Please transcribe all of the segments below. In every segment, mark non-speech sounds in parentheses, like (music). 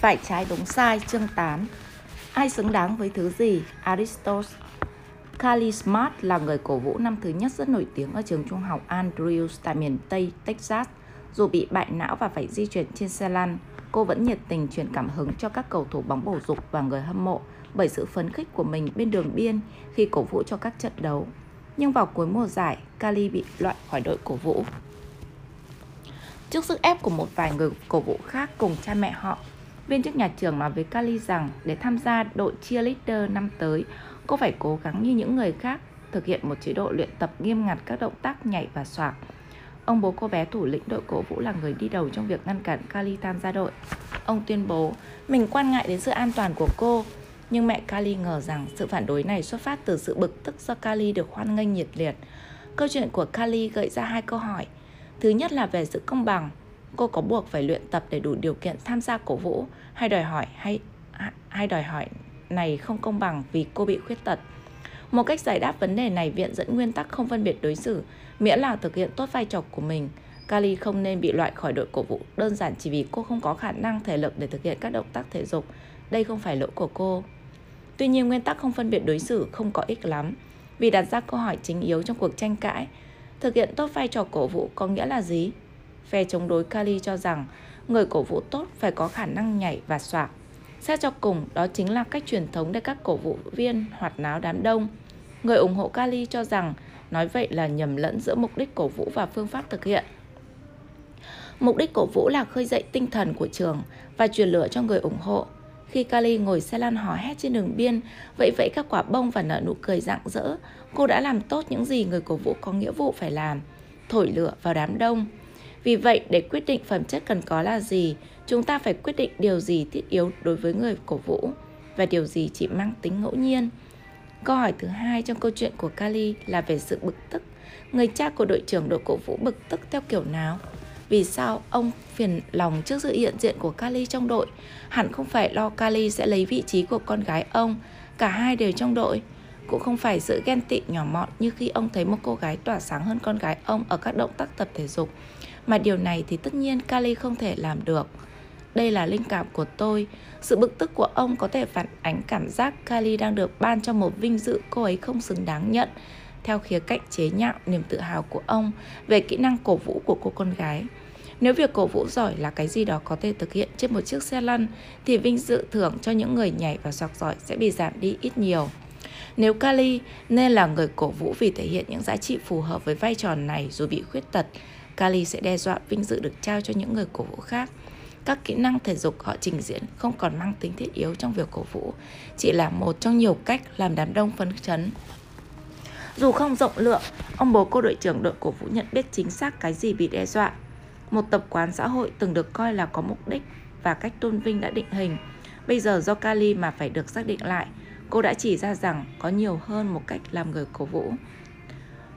Phải trái đúng sai chương 8 Ai xứng đáng với thứ gì? Aristotle Carly Smart là người cổ vũ năm thứ nhất rất nổi tiếng ở trường trung học Andrews tại miền Tây Texas. Dù bị bại não và phải di chuyển trên xe lăn, cô vẫn nhiệt tình truyền cảm hứng cho các cầu thủ bóng bầu dục và người hâm mộ bởi sự phấn khích của mình bên đường biên khi cổ vũ cho các trận đấu. Nhưng vào cuối mùa giải, Kali bị loại khỏi đội cổ vũ. Trước sức ép của một vài người cổ vũ khác cùng cha mẹ họ, viên chức nhà trường nói với Kali rằng để tham gia đội cheerleader năm tới, cô phải cố gắng như những người khác, thực hiện một chế độ luyện tập nghiêm ngặt các động tác nhảy và xoạc. Ông bố cô bé thủ lĩnh đội cổ vũ là người đi đầu trong việc ngăn cản Kali tham gia đội. Ông tuyên bố mình quan ngại đến sự an toàn của cô, nhưng mẹ Kali ngờ rằng sự phản đối này xuất phát từ sự bực tức do Kali được hoan nghênh nhiệt liệt. Câu chuyện của Kali gợi ra hai câu hỏi. Thứ nhất là về sự công bằng. Cô có buộc phải luyện tập để đủ điều kiện tham gia cổ vũ hay đòi hỏi hay hay đòi hỏi này không công bằng vì cô bị khuyết tật. Một cách giải đáp vấn đề này viện dẫn nguyên tắc không phân biệt đối xử, miễn là thực hiện tốt vai trò của mình. Kali không nên bị loại khỏi đội cổ vũ đơn giản chỉ vì cô không có khả năng thể lực để thực hiện các động tác thể dục. Đây không phải lỗi của cô. Tuy nhiên nguyên tắc không phân biệt đối xử không có ích lắm vì đặt ra câu hỏi chính yếu trong cuộc tranh cãi. Thực hiện tốt vai trò cổ vũ có nghĩa là gì? Phe chống đối Kali cho rằng người cổ vũ tốt phải có khả năng nhảy và xoạc. Xét cho cùng, đó chính là cách truyền thống để các cổ vũ viên hoạt náo đám đông. Người ủng hộ Kali cho rằng nói vậy là nhầm lẫn giữa mục đích cổ vũ và phương pháp thực hiện. Mục đích cổ vũ là khơi dậy tinh thần của trường và truyền lửa cho người ủng hộ. Khi Kali ngồi xe lăn hò hét trên đường biên, vẫy vẫy các quả bông và nở nụ cười rạng rỡ, cô đã làm tốt những gì người cổ vũ có nghĩa vụ phải làm, thổi lửa vào đám đông. Vì vậy, để quyết định phẩm chất cần có là gì, chúng ta phải quyết định điều gì thiết yếu đối với người cổ vũ và điều gì chỉ mang tính ngẫu nhiên. Câu hỏi thứ hai trong câu chuyện của Kali là về sự bực tức. Người cha của đội trưởng đội cổ vũ bực tức theo kiểu nào? Vì sao ông phiền lòng trước sự hiện diện của Kali trong đội? Hẳn không phải lo Kali sẽ lấy vị trí của con gái ông, cả hai đều trong đội. Cũng không phải sự ghen tị nhỏ mọn như khi ông thấy một cô gái tỏa sáng hơn con gái ông ở các động tác tập thể dục. Mà điều này thì tất nhiên Kali không thể làm được. Đây là linh cảm của tôi. Sự bực tức của ông có thể phản ánh cảm giác Kali đang được ban cho một vinh dự cô ấy không xứng đáng nhận theo khía cạnh chế nhạo niềm tự hào của ông về kỹ năng cổ vũ của cô con gái. Nếu việc cổ vũ giỏi là cái gì đó có thể thực hiện trên một chiếc xe lăn thì vinh dự thưởng cho những người nhảy và soạc giỏi sẽ bị giảm đi ít nhiều. Nếu Kali nên là người cổ vũ vì thể hiện những giá trị phù hợp với vai trò này dù bị khuyết tật, Kali sẽ đe dọa vinh dự được trao cho những người cổ vũ khác. Các kỹ năng thể dục họ trình diễn không còn mang tính thiết yếu trong việc cổ vũ, chỉ là một trong nhiều cách làm đám đông phấn chấn. Dù không rộng lượng, ông bố cô đội trưởng đội cổ vũ nhận biết chính xác cái gì bị đe dọa. Một tập quán xã hội từng được coi là có mục đích và cách tôn vinh đã định hình. Bây giờ do Kali mà phải được xác định lại, cô đã chỉ ra rằng có nhiều hơn một cách làm người cổ vũ.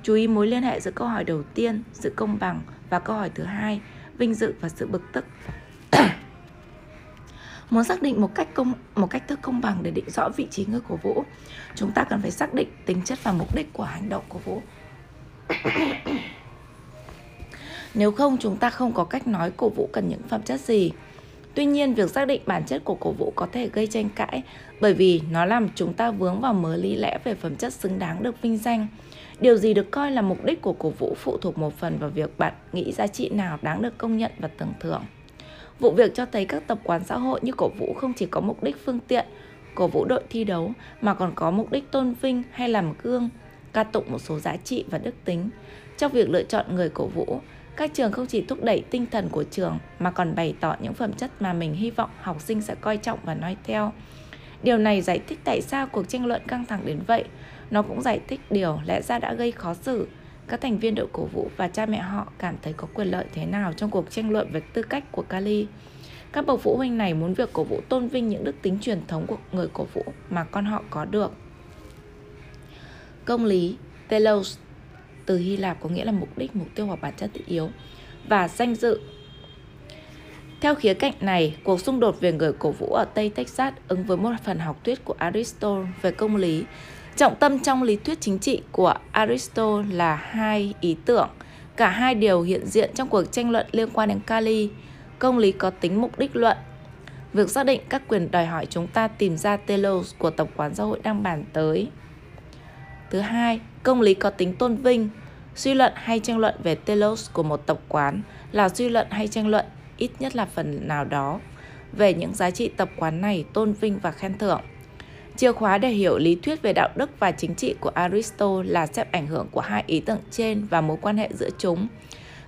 Chú ý mối liên hệ giữa câu hỏi đầu tiên, sự công bằng và câu hỏi thứ hai, vinh dự và sự bực tức. (clears throat) Muốn xác định một cách công một cách thức công bằng để định rõ vị trí người cổ vũ, chúng ta cần phải xác định tính chất và mục đích của hành động cổ vũ. (clears throat) Nếu không chúng ta không có cách nói cổ vũ cần những phẩm chất gì. Tuy nhiên, việc xác định bản chất của cổ vũ có thể gây tranh cãi bởi vì nó làm chúng ta vướng vào mớ lý lẽ về phẩm chất xứng đáng được vinh danh. Điều gì được coi là mục đích của cổ vũ phụ thuộc một phần vào việc bạn nghĩ giá trị nào đáng được công nhận và tưởng thưởng. Vụ việc cho thấy các tập quán xã hội như cổ vũ không chỉ có mục đích phương tiện, cổ vũ đội thi đấu mà còn có mục đích tôn vinh hay làm gương, ca tụng một số giá trị và đức tính. Trong việc lựa chọn người cổ vũ, các trường không chỉ thúc đẩy tinh thần của trường mà còn bày tỏ những phẩm chất mà mình hy vọng học sinh sẽ coi trọng và nói theo. Điều này giải thích tại sao cuộc tranh luận căng thẳng đến vậy. Nó cũng giải thích điều lẽ ra đã gây khó xử. Các thành viên đội cổ vũ và cha mẹ họ cảm thấy có quyền lợi thế nào trong cuộc tranh luận về tư cách của Kali. Các bậc phụ huynh này muốn việc cổ vũ tôn vinh những đức tính truyền thống của người cổ vũ mà con họ có được. Công lý Telos từ Hy Lạp có nghĩa là mục đích, mục tiêu hoặc bản chất thiết yếu và danh dự. Theo khía cạnh này, cuộc xung đột về người cổ vũ ở Tây Texas ứng với một phần học thuyết của Aristotle về công lý. Trọng tâm trong lý thuyết chính trị của Aristotle là hai ý tưởng. Cả hai đều hiện diện trong cuộc tranh luận liên quan đến Kali. Công lý có tính mục đích luận. Việc xác định các quyền đòi hỏi chúng ta tìm ra telos của tập quán xã hội đang bàn tới. Thứ hai, công lý có tính tôn vinh. Suy luận hay tranh luận về telos của một tập quán là suy luận hay tranh luận ít nhất là phần nào đó về những giá trị tập quán này tôn vinh và khen thưởng. Chìa khóa để hiểu lý thuyết về đạo đức và chính trị của Aristotle là xếp ảnh hưởng của hai ý tưởng trên và mối quan hệ giữa chúng.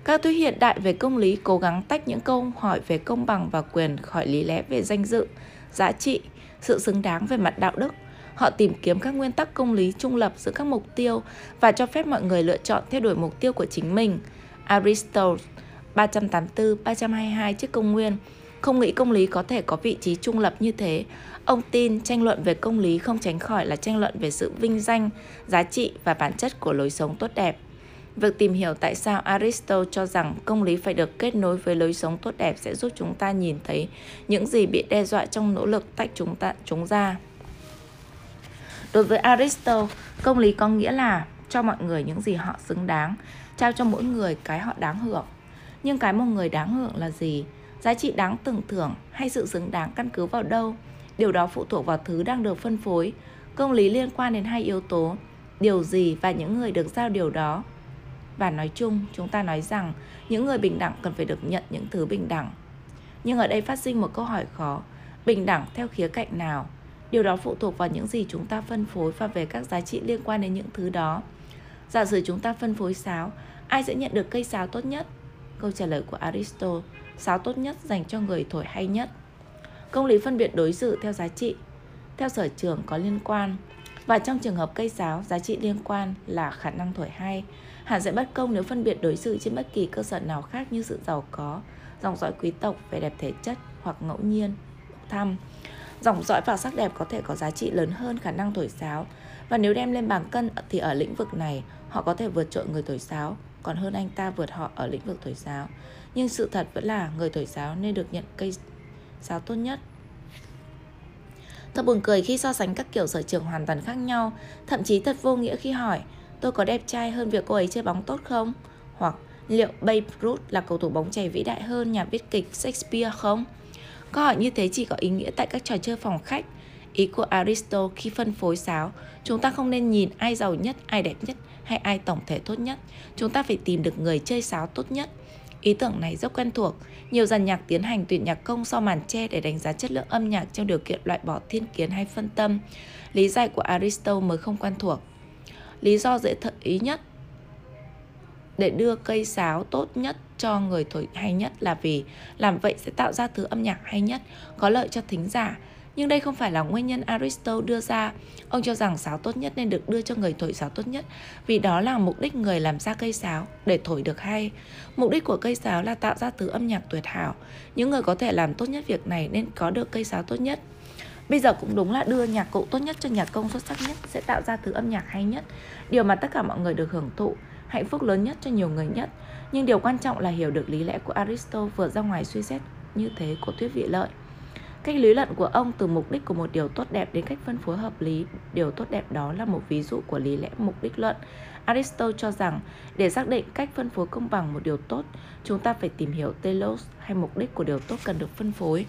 Các thuyết hiện đại về công lý cố gắng tách những câu hỏi về công bằng và quyền khỏi lý lẽ về danh dự, giá trị, sự xứng đáng về mặt đạo đức. Họ tìm kiếm các nguyên tắc công lý trung lập giữa các mục tiêu và cho phép mọi người lựa chọn theo đuổi mục tiêu của chính mình. Aristotle 384-322 trước công nguyên không nghĩ công lý có thể có vị trí trung lập như thế. Ông tin tranh luận về công lý không tránh khỏi là tranh luận về sự vinh danh, giá trị và bản chất của lối sống tốt đẹp. Việc tìm hiểu tại sao Aristotle cho rằng công lý phải được kết nối với lối sống tốt đẹp sẽ giúp chúng ta nhìn thấy những gì bị đe dọa trong nỗ lực tách chúng ta chúng ra. Đối với Aristotle, công lý có nghĩa là cho mọi người những gì họ xứng đáng, trao cho mỗi người cái họ đáng hưởng. Nhưng cái một người đáng hưởng là gì? Giá trị đáng tưởng thưởng hay sự xứng đáng căn cứ vào đâu? Điều đó phụ thuộc vào thứ đang được phân phối. Công lý liên quan đến hai yếu tố, điều gì và những người được giao điều đó. Và nói chung, chúng ta nói rằng những người bình đẳng cần phải được nhận những thứ bình đẳng. Nhưng ở đây phát sinh một câu hỏi khó, bình đẳng theo khía cạnh nào? Điều đó phụ thuộc vào những gì chúng ta phân phối và về các giá trị liên quan đến những thứ đó. Giả sử chúng ta phân phối sáo, ai sẽ nhận được cây sáo tốt nhất? Câu trả lời của Aristotle, sáo tốt nhất dành cho người thổi hay nhất. Công lý phân biệt đối xử theo giá trị, theo sở trường có liên quan. Và trong trường hợp cây sáo, giá trị liên quan là khả năng thổi hay. Hẳn sẽ bất công nếu phân biệt đối xử trên bất kỳ cơ sở nào khác như sự giàu có, dòng dõi quý tộc, vẻ đẹp thể chất hoặc ngẫu nhiên, thăm. Dòng dõi và sắc đẹp có thể có giá trị lớn hơn khả năng thổi sáo. Và nếu đem lên bảng cân thì ở lĩnh vực này, họ có thể vượt trội người thổi sáo còn hơn anh ta vượt họ ở lĩnh vực thổi sáo. Nhưng sự thật vẫn là người thổi sáo nên được nhận cây sáo tốt nhất. Thật buồn cười khi so sánh các kiểu sở trường hoàn toàn khác nhau, thậm chí thật vô nghĩa khi hỏi tôi có đẹp trai hơn việc cô ấy chơi bóng tốt không? Hoặc liệu Babe Ruth là cầu thủ bóng chày vĩ đại hơn nhà viết kịch Shakespeare không? Câu hỏi như thế chỉ có ý nghĩa tại các trò chơi phòng khách. Ý của Aristotle khi phân phối sáo, chúng ta không nên nhìn ai giàu nhất, ai đẹp nhất, hay ai tổng thể tốt nhất. Chúng ta phải tìm được người chơi sáo tốt nhất. Ý tưởng này rất quen thuộc. Nhiều dàn nhạc tiến hành tuyển nhạc công sau màn che để đánh giá chất lượng âm nhạc trong điều kiện loại bỏ thiên kiến hay phân tâm. Lý giải của Aristotle mới không quen thuộc. Lý do dễ thợ ý nhất để đưa cây sáo tốt nhất cho người thổi hay nhất là vì làm vậy sẽ tạo ra thứ âm nhạc hay nhất, có lợi cho thính giả nhưng đây không phải là nguyên nhân Aristotle đưa ra. Ông cho rằng sáo tốt nhất nên được đưa cho người thổi sáo tốt nhất vì đó là mục đích người làm ra cây sáo để thổi được hay. Mục đích của cây sáo là tạo ra thứ âm nhạc tuyệt hảo. Những người có thể làm tốt nhất việc này nên có được cây sáo tốt nhất. Bây giờ cũng đúng là đưa nhạc cụ tốt nhất cho nhạc công xuất sắc nhất sẽ tạo ra thứ âm nhạc hay nhất. Điều mà tất cả mọi người được hưởng thụ, hạnh phúc lớn nhất cho nhiều người nhất. Nhưng điều quan trọng là hiểu được lý lẽ của Aristotle vừa ra ngoài suy xét như thế của thuyết vị lợi. Cách lý luận của ông từ mục đích của một điều tốt đẹp đến cách phân phối hợp lý, điều tốt đẹp đó là một ví dụ của lý lẽ mục đích luận. Aristotle cho rằng để xác định cách phân phối công bằng một điều tốt, chúng ta phải tìm hiểu telos hay mục đích của điều tốt cần được phân phối.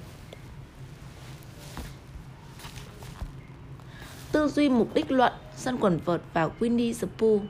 Tư duy mục đích luận, sân quần vợt và Winnie the Pooh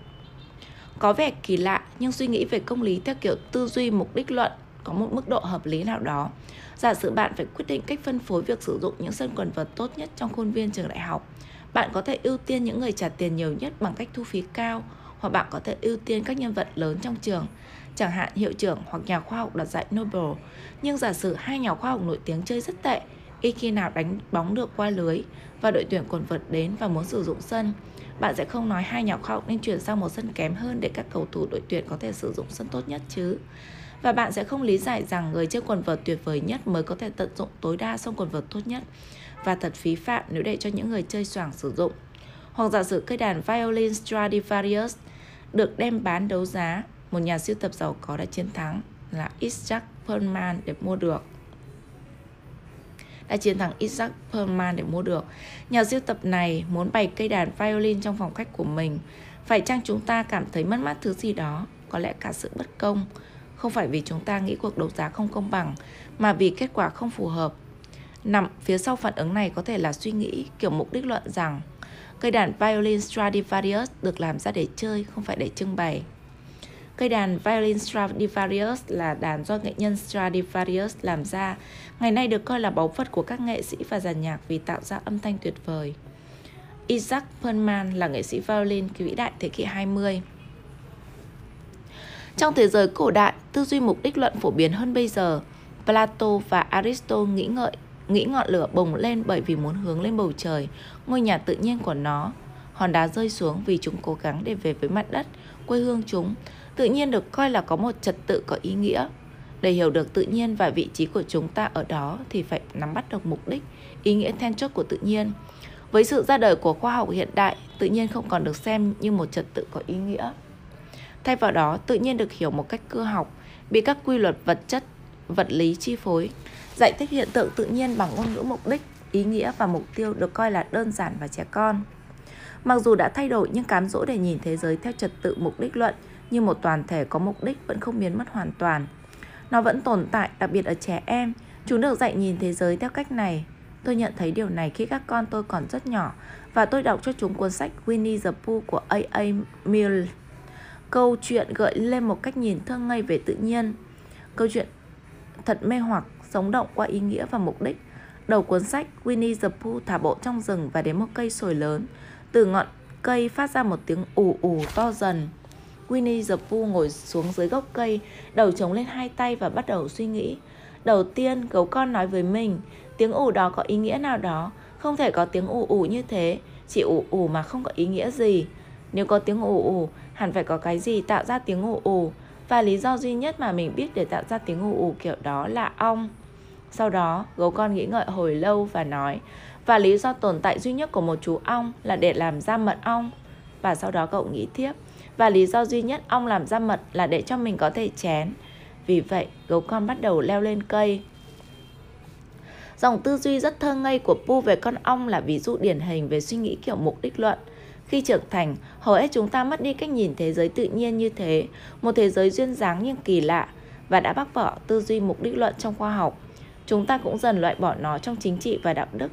Có vẻ kỳ lạ nhưng suy nghĩ về công lý theo kiểu tư duy mục đích luận có một mức độ hợp lý nào đó. Giả sử bạn phải quyết định cách phân phối việc sử dụng những sân quần vợt tốt nhất trong khuôn viên trường đại học, bạn có thể ưu tiên những người trả tiền nhiều nhất bằng cách thu phí cao, hoặc bạn có thể ưu tiên các nhân vật lớn trong trường, chẳng hạn hiệu trưởng hoặc nhà khoa học đoạt giải Nobel. Nhưng giả sử hai nhà khoa học nổi tiếng chơi rất tệ, ít khi nào đánh bóng được qua lưới và đội tuyển quần vợt đến và muốn sử dụng sân, bạn sẽ không nói hai nhà khoa học nên chuyển sang một sân kém hơn để các cầu thủ đội tuyển có thể sử dụng sân tốt nhất chứ và bạn sẽ không lý giải rằng người chơi quần vợt tuyệt vời nhất mới có thể tận dụng tối đa song quần vợt tốt nhất và thật phí phạm nếu để cho những người chơi soảng sử dụng. Hoặc giả sử cây đàn violin Stradivarius được đem bán đấu giá, một nhà siêu tập giàu có đã chiến thắng là Isaac Perlman để mua được đã chiến thắng Isaac Perlman để mua được. Nhà siêu tập này muốn bày cây đàn violin trong phòng khách của mình. Phải chăng chúng ta cảm thấy mất mát thứ gì đó, có lẽ cả sự bất công, không phải vì chúng ta nghĩ cuộc đấu giá không công bằng, mà vì kết quả không phù hợp. Nằm phía sau phản ứng này có thể là suy nghĩ kiểu mục đích luận rằng cây đàn violin Stradivarius được làm ra để chơi, không phải để trưng bày. Cây đàn violin Stradivarius là đàn do nghệ nhân Stradivarius làm ra, ngày nay được coi là báu vật của các nghệ sĩ và giàn nhạc vì tạo ra âm thanh tuyệt vời. Isaac Perlman là nghệ sĩ violin vĩ đại thế kỷ 20. Trong thế giới cổ đại, tư duy mục đích luận phổ biến hơn bây giờ. Plato và Aristotle nghĩ ngợi nghĩ ngọn lửa bùng lên bởi vì muốn hướng lên bầu trời, ngôi nhà tự nhiên của nó. Hòn đá rơi xuống vì chúng cố gắng để về với mặt đất, quê hương chúng, tự nhiên được coi là có một trật tự có ý nghĩa. Để hiểu được tự nhiên và vị trí của chúng ta ở đó thì phải nắm bắt được mục đích, ý nghĩa then chốt của tự nhiên. Với sự ra đời của khoa học hiện đại, tự nhiên không còn được xem như một trật tự có ý nghĩa. Thay vào đó, tự nhiên được hiểu một cách cơ học, bị các quy luật vật chất, vật lý chi phối. Giải thích hiện tượng tự nhiên bằng ngôn ngữ mục đích, ý nghĩa và mục tiêu được coi là đơn giản và trẻ con. Mặc dù đã thay đổi nhưng cám dỗ để nhìn thế giới theo trật tự mục đích luận như một toàn thể có mục đích vẫn không biến mất hoàn toàn. Nó vẫn tồn tại, đặc biệt ở trẻ em. Chúng được dạy nhìn thế giới theo cách này. Tôi nhận thấy điều này khi các con tôi còn rất nhỏ và tôi đọc cho chúng cuốn sách Winnie the Pooh của A.A. Milne. Câu chuyện gợi lên một cách nhìn thơ ngây về tự nhiên. Câu chuyện thật mê hoặc, sống động qua ý nghĩa và mục đích. Đầu cuốn sách, Winnie the Pooh thả bộ trong rừng và đến một cây sồi lớn. Từ ngọn cây phát ra một tiếng ù ù to dần. Winnie the Pooh ngồi xuống dưới gốc cây, đầu chống lên hai tay và bắt đầu suy nghĩ. Đầu tiên, gấu con nói với mình, tiếng ù đó có ý nghĩa nào đó, không thể có tiếng ù ù như thế, chỉ ù ù mà không có ý nghĩa gì. Nếu có tiếng ù ù, hẳn phải có cái gì tạo ra tiếng ồ ồ và lý do duy nhất mà mình biết để tạo ra tiếng ù ù kiểu đó là ong. Sau đó, gấu con nghĩ ngợi hồi lâu và nói, và lý do tồn tại duy nhất của một chú ong là để làm ra mật ong. Và sau đó cậu nghĩ tiếp, và lý do duy nhất ong làm ra mật là để cho mình có thể chén. Vì vậy, gấu con bắt đầu leo lên cây. Dòng tư duy rất thơ ngây của Pu về con ong là ví dụ điển hình về suy nghĩ kiểu mục đích luận. Khi trưởng thành, hầu hết chúng ta mất đi cách nhìn thế giới tự nhiên như thế, một thế giới duyên dáng nhưng kỳ lạ, và đã bác bỏ tư duy mục đích luận trong khoa học. Chúng ta cũng dần loại bỏ nó trong chính trị và đạo đức,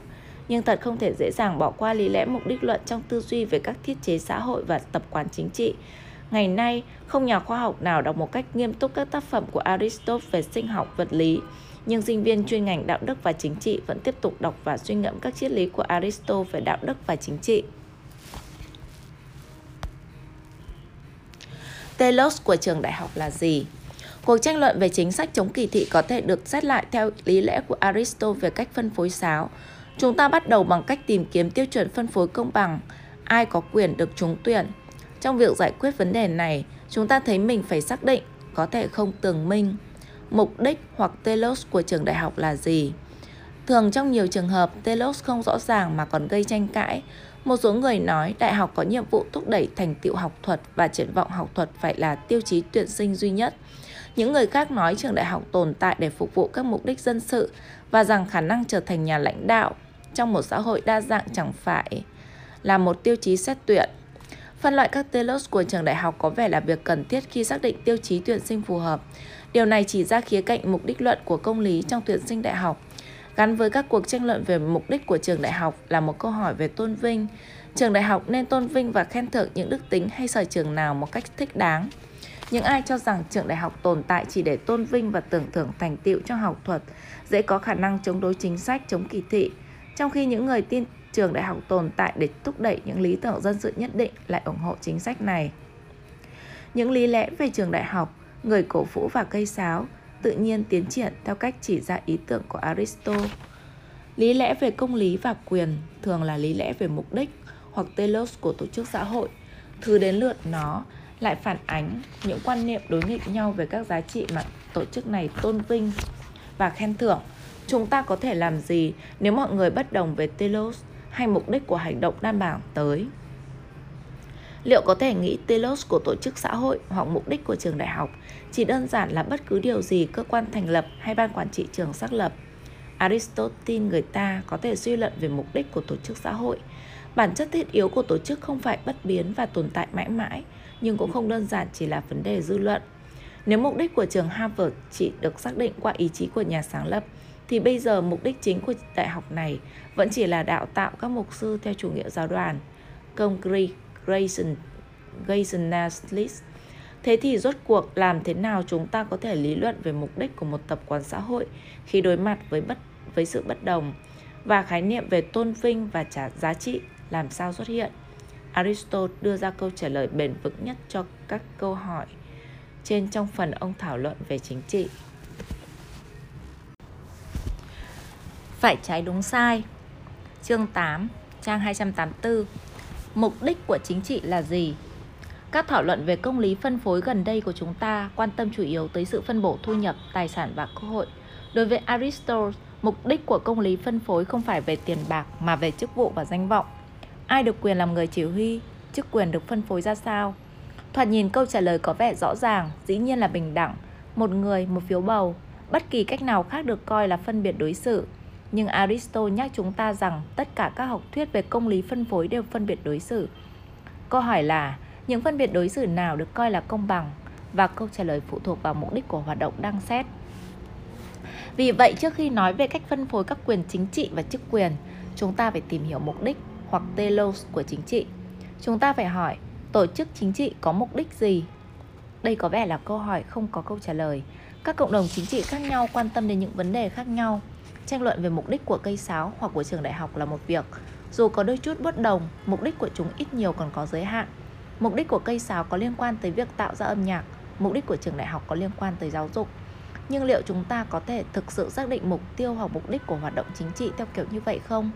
nhưng thật không thể dễ dàng bỏ qua lý lẽ mục đích luận trong tư duy về các thiết chế xã hội và tập quán chính trị. Ngày nay, không nhà khoa học nào đọc một cách nghiêm túc các tác phẩm của Aristotle về sinh học vật lý, nhưng sinh viên chuyên ngành đạo đức và chính trị vẫn tiếp tục đọc và suy ngẫm các triết lý của Aristotle về đạo đức và chính trị. Telos của trường đại học là gì? Cuộc tranh luận về chính sách chống kỳ thị có thể được xét lại theo lý lẽ của Aristotle về cách phân phối sáo. Chúng ta bắt đầu bằng cách tìm kiếm tiêu chuẩn phân phối công bằng, ai có quyền được trúng tuyển. Trong việc giải quyết vấn đề này, chúng ta thấy mình phải xác định, có thể không tường minh, mục đích hoặc telos của trường đại học là gì. Thường trong nhiều trường hợp, telos không rõ ràng mà còn gây tranh cãi. Một số người nói đại học có nhiệm vụ thúc đẩy thành tựu học thuật và triển vọng học thuật phải là tiêu chí tuyển sinh duy nhất. Những người khác nói trường đại học tồn tại để phục vụ các mục đích dân sự và rằng khả năng trở thành nhà lãnh đạo trong một xã hội đa dạng chẳng phải là một tiêu chí xét tuyển. Phân loại các telos của trường đại học có vẻ là việc cần thiết khi xác định tiêu chí tuyển sinh phù hợp. Điều này chỉ ra khía cạnh mục đích luận của công lý trong tuyển sinh đại học. Gắn với các cuộc tranh luận về mục đích của trường đại học là một câu hỏi về tôn vinh. Trường đại học nên tôn vinh và khen thưởng những đức tính hay sở trường nào một cách thích đáng. Những ai cho rằng trường đại học tồn tại chỉ để tôn vinh và tưởng thưởng thành tựu cho học thuật dễ có khả năng chống đối chính sách, chống kỳ thị, trong khi những người tin trường đại học tồn tại để thúc đẩy những lý tưởng dân sự nhất định lại ủng hộ chính sách này. Những lý lẽ về trường đại học, người cổ vũ và cây sáo tự nhiên tiến triển theo cách chỉ ra ý tưởng của Aristotle. Lý lẽ về công lý và quyền thường là lý lẽ về mục đích hoặc telos của tổ chức xã hội. Thứ đến lượt nó lại phản ánh những quan niệm đối nghịch nhau về các giá trị mà tổ chức này tôn vinh và khen thưởng. Chúng ta có thể làm gì nếu mọi người bất đồng về telos hay mục đích của hành động đang bảo tới? Liệu có thể nghĩ telos của tổ chức xã hội hoặc mục đích của trường đại học chỉ đơn giản là bất cứ điều gì cơ quan thành lập hay ban quản trị trường xác lập? Aristotle tin người ta có thể suy luận về mục đích của tổ chức xã hội. Bản chất thiết yếu của tổ chức không phải bất biến và tồn tại mãi mãi, nhưng cũng không đơn giản chỉ là vấn đề dư luận. Nếu mục đích của trường Harvard chỉ được xác định qua ý chí của nhà sáng lập, thì bây giờ mục đích chính của đại học này vẫn chỉ là đào tạo các mục sư theo chủ nghĩa giáo đoàn Congregationalist. Thế thì rốt cuộc làm thế nào chúng ta có thể lý luận về mục đích của một tập quán xã hội khi đối mặt với bất với sự bất đồng và khái niệm về tôn vinh và trả giá trị làm sao xuất hiện? Aristotle đưa ra câu trả lời bền vững nhất cho các câu hỏi trên trong phần ông thảo luận về chính trị. Phải trái đúng sai Chương 8, trang 284 Mục đích của chính trị là gì? Các thảo luận về công lý phân phối gần đây của chúng ta quan tâm chủ yếu tới sự phân bổ thu nhập, tài sản và cơ hội. Đối với Aristotle, mục đích của công lý phân phối không phải về tiền bạc mà về chức vụ và danh vọng. Ai được quyền làm người chỉ huy, chức quyền được phân phối ra sao? Thoạt nhìn câu trả lời có vẻ rõ ràng, dĩ nhiên là bình đẳng. Một người, một phiếu bầu. Bất kỳ cách nào khác được coi là phân biệt đối xử. Nhưng Aristotle nhắc chúng ta rằng tất cả các học thuyết về công lý phân phối đều phân biệt đối xử. Câu hỏi là những phân biệt đối xử nào được coi là công bằng và câu trả lời phụ thuộc vào mục đích của hoạt động đang xét. Vì vậy trước khi nói về cách phân phối các quyền chính trị và chức quyền, chúng ta phải tìm hiểu mục đích hoặc telos của chính trị. Chúng ta phải hỏi tổ chức chính trị có mục đích gì? Đây có vẻ là câu hỏi không có câu trả lời. Các cộng đồng chính trị khác nhau quan tâm đến những vấn đề khác nhau. Tranh luận về mục đích của cây sáo hoặc của trường đại học là một việc. Dù có đôi chút bất đồng, mục đích của chúng ít nhiều còn có giới hạn. Mục đích của cây sáo có liên quan tới việc tạo ra âm nhạc, mục đích của trường đại học có liên quan tới giáo dục. Nhưng liệu chúng ta có thể thực sự xác định mục tiêu hoặc mục đích của hoạt động chính trị theo kiểu như vậy không?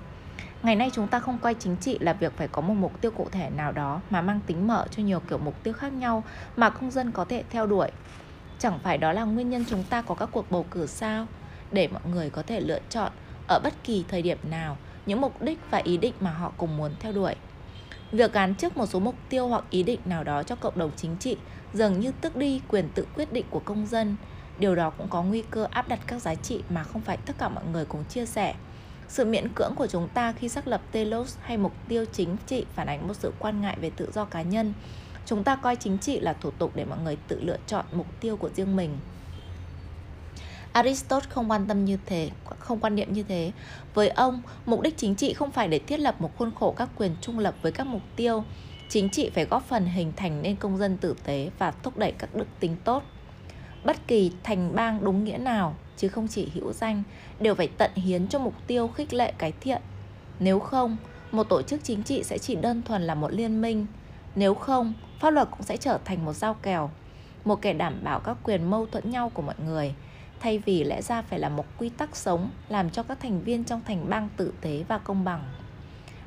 Ngày nay chúng ta không coi chính trị là việc phải có một mục tiêu cụ thể nào đó mà mang tính mở cho nhiều kiểu mục tiêu khác nhau mà công dân có thể theo đuổi. Chẳng phải đó là nguyên nhân chúng ta có các cuộc bầu cử sao? Để mọi người có thể lựa chọn ở bất kỳ thời điểm nào những mục đích và ý định mà họ cùng muốn theo đuổi. Việc gắn trước một số mục tiêu hoặc ý định nào đó cho cộng đồng chính trị dường như tước đi quyền tự quyết định của công dân. Điều đó cũng có nguy cơ áp đặt các giá trị mà không phải tất cả mọi người cùng chia sẻ. Sự miễn cưỡng của chúng ta khi xác lập telos hay mục tiêu chính trị phản ánh một sự quan ngại về tự do cá nhân. Chúng ta coi chính trị là thủ tục để mọi người tự lựa chọn mục tiêu của riêng mình. Aristotle không quan tâm như thế, không quan niệm như thế. Với ông, mục đích chính trị không phải để thiết lập một khuôn khổ các quyền trung lập với các mục tiêu. Chính trị phải góp phần hình thành nên công dân tử tế và thúc đẩy các đức tính tốt. Bất kỳ thành bang đúng nghĩa nào, chứ không chỉ hữu danh, đều phải tận hiến cho mục tiêu khích lệ cái thiện. Nếu không, một tổ chức chính trị sẽ chỉ đơn thuần là một liên minh. Nếu không, pháp luật cũng sẽ trở thành một giao kèo, một kẻ đảm bảo các quyền mâu thuẫn nhau của mọi người – thay vì lẽ ra phải là một quy tắc sống làm cho các thành viên trong thành bang tử tế và công bằng.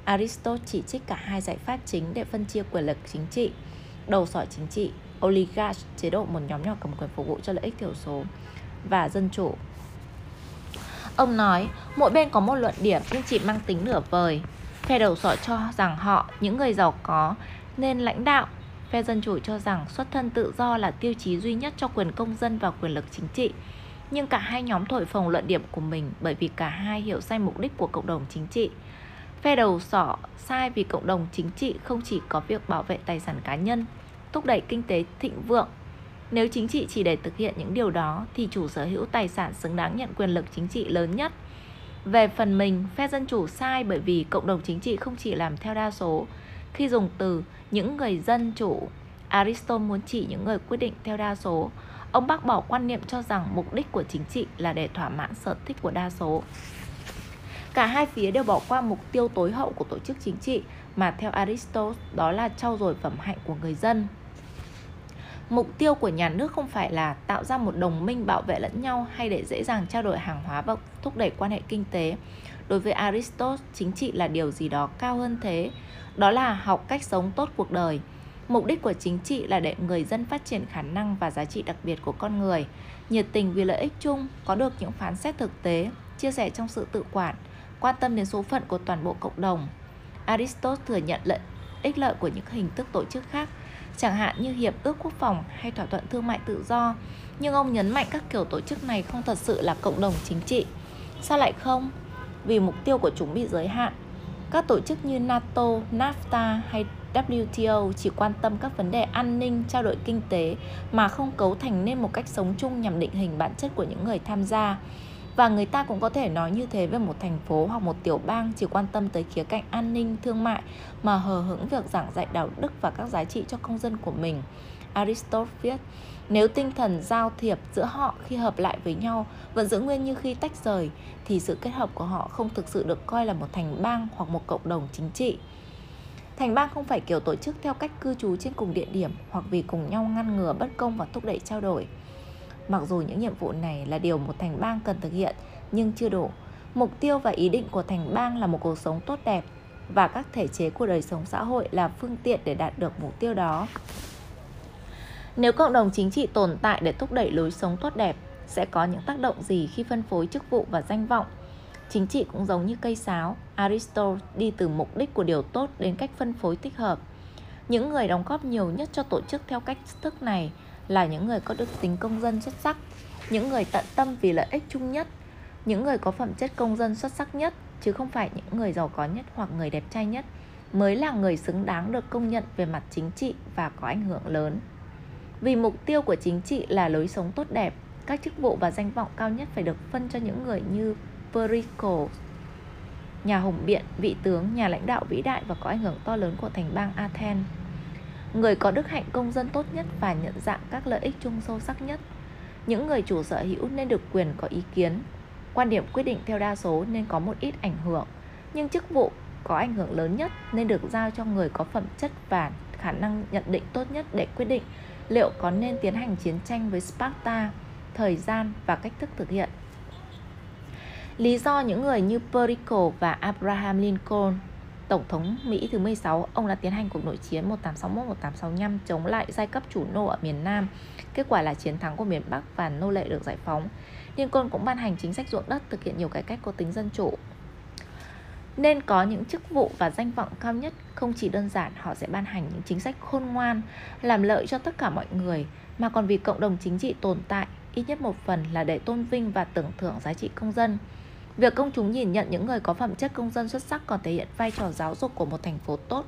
Aristotle chỉ trích cả hai giải pháp chính để phân chia quyền lực chính trị, đầu sỏi chính trị, oligarch, chế độ một nhóm nhỏ cầm quyền phục vụ cho lợi ích thiểu số, và dân chủ. Ông nói, mỗi bên có một luận điểm nhưng chỉ mang tính nửa vời. Phe đầu sỏi cho rằng họ, những người giàu có, nên lãnh đạo. Phe dân chủ cho rằng xuất thân tự do là tiêu chí duy nhất cho quyền công dân và quyền lực chính trị nhưng cả hai nhóm thổi phồng luận điểm của mình bởi vì cả hai hiểu sai mục đích của cộng đồng chính trị. Phe đầu sỏ sai vì cộng đồng chính trị không chỉ có việc bảo vệ tài sản cá nhân, thúc đẩy kinh tế thịnh vượng. Nếu chính trị chỉ để thực hiện những điều đó thì chủ sở hữu tài sản xứng đáng nhận quyền lực chính trị lớn nhất. Về phần mình, phe dân chủ sai bởi vì cộng đồng chính trị không chỉ làm theo đa số. Khi dùng từ những người dân chủ, Aristotle muốn chỉ những người quyết định theo đa số, Ông bác bỏ quan niệm cho rằng mục đích của chính trị là để thỏa mãn sở thích của đa số. Cả hai phía đều bỏ qua mục tiêu tối hậu của tổ chức chính trị mà theo Aristotle đó là trau dồi phẩm hạnh của người dân. Mục tiêu của nhà nước không phải là tạo ra một đồng minh bảo vệ lẫn nhau hay để dễ dàng trao đổi hàng hóa và thúc đẩy quan hệ kinh tế. Đối với Aristotle, chính trị là điều gì đó cao hơn thế. Đó là học cách sống tốt cuộc đời, Mục đích của chính trị là để người dân phát triển khả năng và giá trị đặc biệt của con người, nhiệt tình vì lợi ích chung, có được những phán xét thực tế, chia sẻ trong sự tự quản, quan tâm đến số phận của toàn bộ cộng đồng. Aristotle thừa nhận lợi ích lợi của những hình thức tổ chức khác, chẳng hạn như hiệp ước quốc phòng hay thỏa thuận thương mại tự do, nhưng ông nhấn mạnh các kiểu tổ chức này không thật sự là cộng đồng chính trị. Sao lại không? Vì mục tiêu của chúng bị giới hạn. Các tổ chức như NATO, NAFTA hay WTO chỉ quan tâm các vấn đề an ninh, trao đổi kinh tế mà không cấu thành nên một cách sống chung nhằm định hình bản chất của những người tham gia. Và người ta cũng có thể nói như thế về một thành phố hoặc một tiểu bang chỉ quan tâm tới khía cạnh an ninh, thương mại mà hờ hững việc giảng dạy đạo đức và các giá trị cho công dân của mình. Aristotle viết, nếu tinh thần giao thiệp giữa họ khi hợp lại với nhau vẫn giữ nguyên như khi tách rời, thì sự kết hợp của họ không thực sự được coi là một thành bang hoặc một cộng đồng chính trị. Thành bang không phải kiểu tổ chức theo cách cư trú trên cùng địa điểm hoặc vì cùng nhau ngăn ngừa bất công và thúc đẩy trao đổi. Mặc dù những nhiệm vụ này là điều một thành bang cần thực hiện, nhưng chưa đủ. Mục tiêu và ý định của thành bang là một cuộc sống tốt đẹp và các thể chế của đời sống xã hội là phương tiện để đạt được mục tiêu đó. Nếu cộng đồng chính trị tồn tại để thúc đẩy lối sống tốt đẹp, sẽ có những tác động gì khi phân phối chức vụ và danh vọng? Chính trị cũng giống như cây sáo, Aristotle đi từ mục đích của điều tốt đến cách phân phối thích hợp. Những người đóng góp nhiều nhất cho tổ chức theo cách thức này là những người có đức tính công dân xuất sắc, những người tận tâm vì lợi ích chung nhất, những người có phẩm chất công dân xuất sắc nhất, chứ không phải những người giàu có nhất hoặc người đẹp trai nhất, mới là người xứng đáng được công nhận về mặt chính trị và có ảnh hưởng lớn. Vì mục tiêu của chính trị là lối sống tốt đẹp, các chức vụ và danh vọng cao nhất phải được phân cho những người như Perico, nhà hùng biện, vị tướng, nhà lãnh đạo vĩ đại và có ảnh hưởng to lớn của thành bang Athens. Người có đức hạnh công dân tốt nhất và nhận dạng các lợi ích chung sâu sắc nhất. Những người chủ sở hữu nên được quyền có ý kiến. Quan điểm quyết định theo đa số nên có một ít ảnh hưởng, nhưng chức vụ có ảnh hưởng lớn nhất nên được giao cho người có phẩm chất và khả năng nhận định tốt nhất để quyết định liệu có nên tiến hành chiến tranh với Sparta, thời gian và cách thức thực hiện. Lý do những người như Perico và Abraham Lincoln Tổng thống Mỹ thứ 16, ông đã tiến hành cuộc nội chiến 1861-1865 chống lại giai cấp chủ nô ở miền Nam. Kết quả là chiến thắng của miền Bắc và nô lệ được giải phóng. Lincoln cũng ban hành chính sách ruộng đất, thực hiện nhiều cải cách có tính dân chủ. Nên có những chức vụ và danh vọng cao nhất, không chỉ đơn giản họ sẽ ban hành những chính sách khôn ngoan, làm lợi cho tất cả mọi người, mà còn vì cộng đồng chính trị tồn tại, ít nhất một phần là để tôn vinh và tưởng thưởng giá trị công dân. Việc công chúng nhìn nhận những người có phẩm chất công dân xuất sắc còn thể hiện vai trò giáo dục của một thành phố tốt.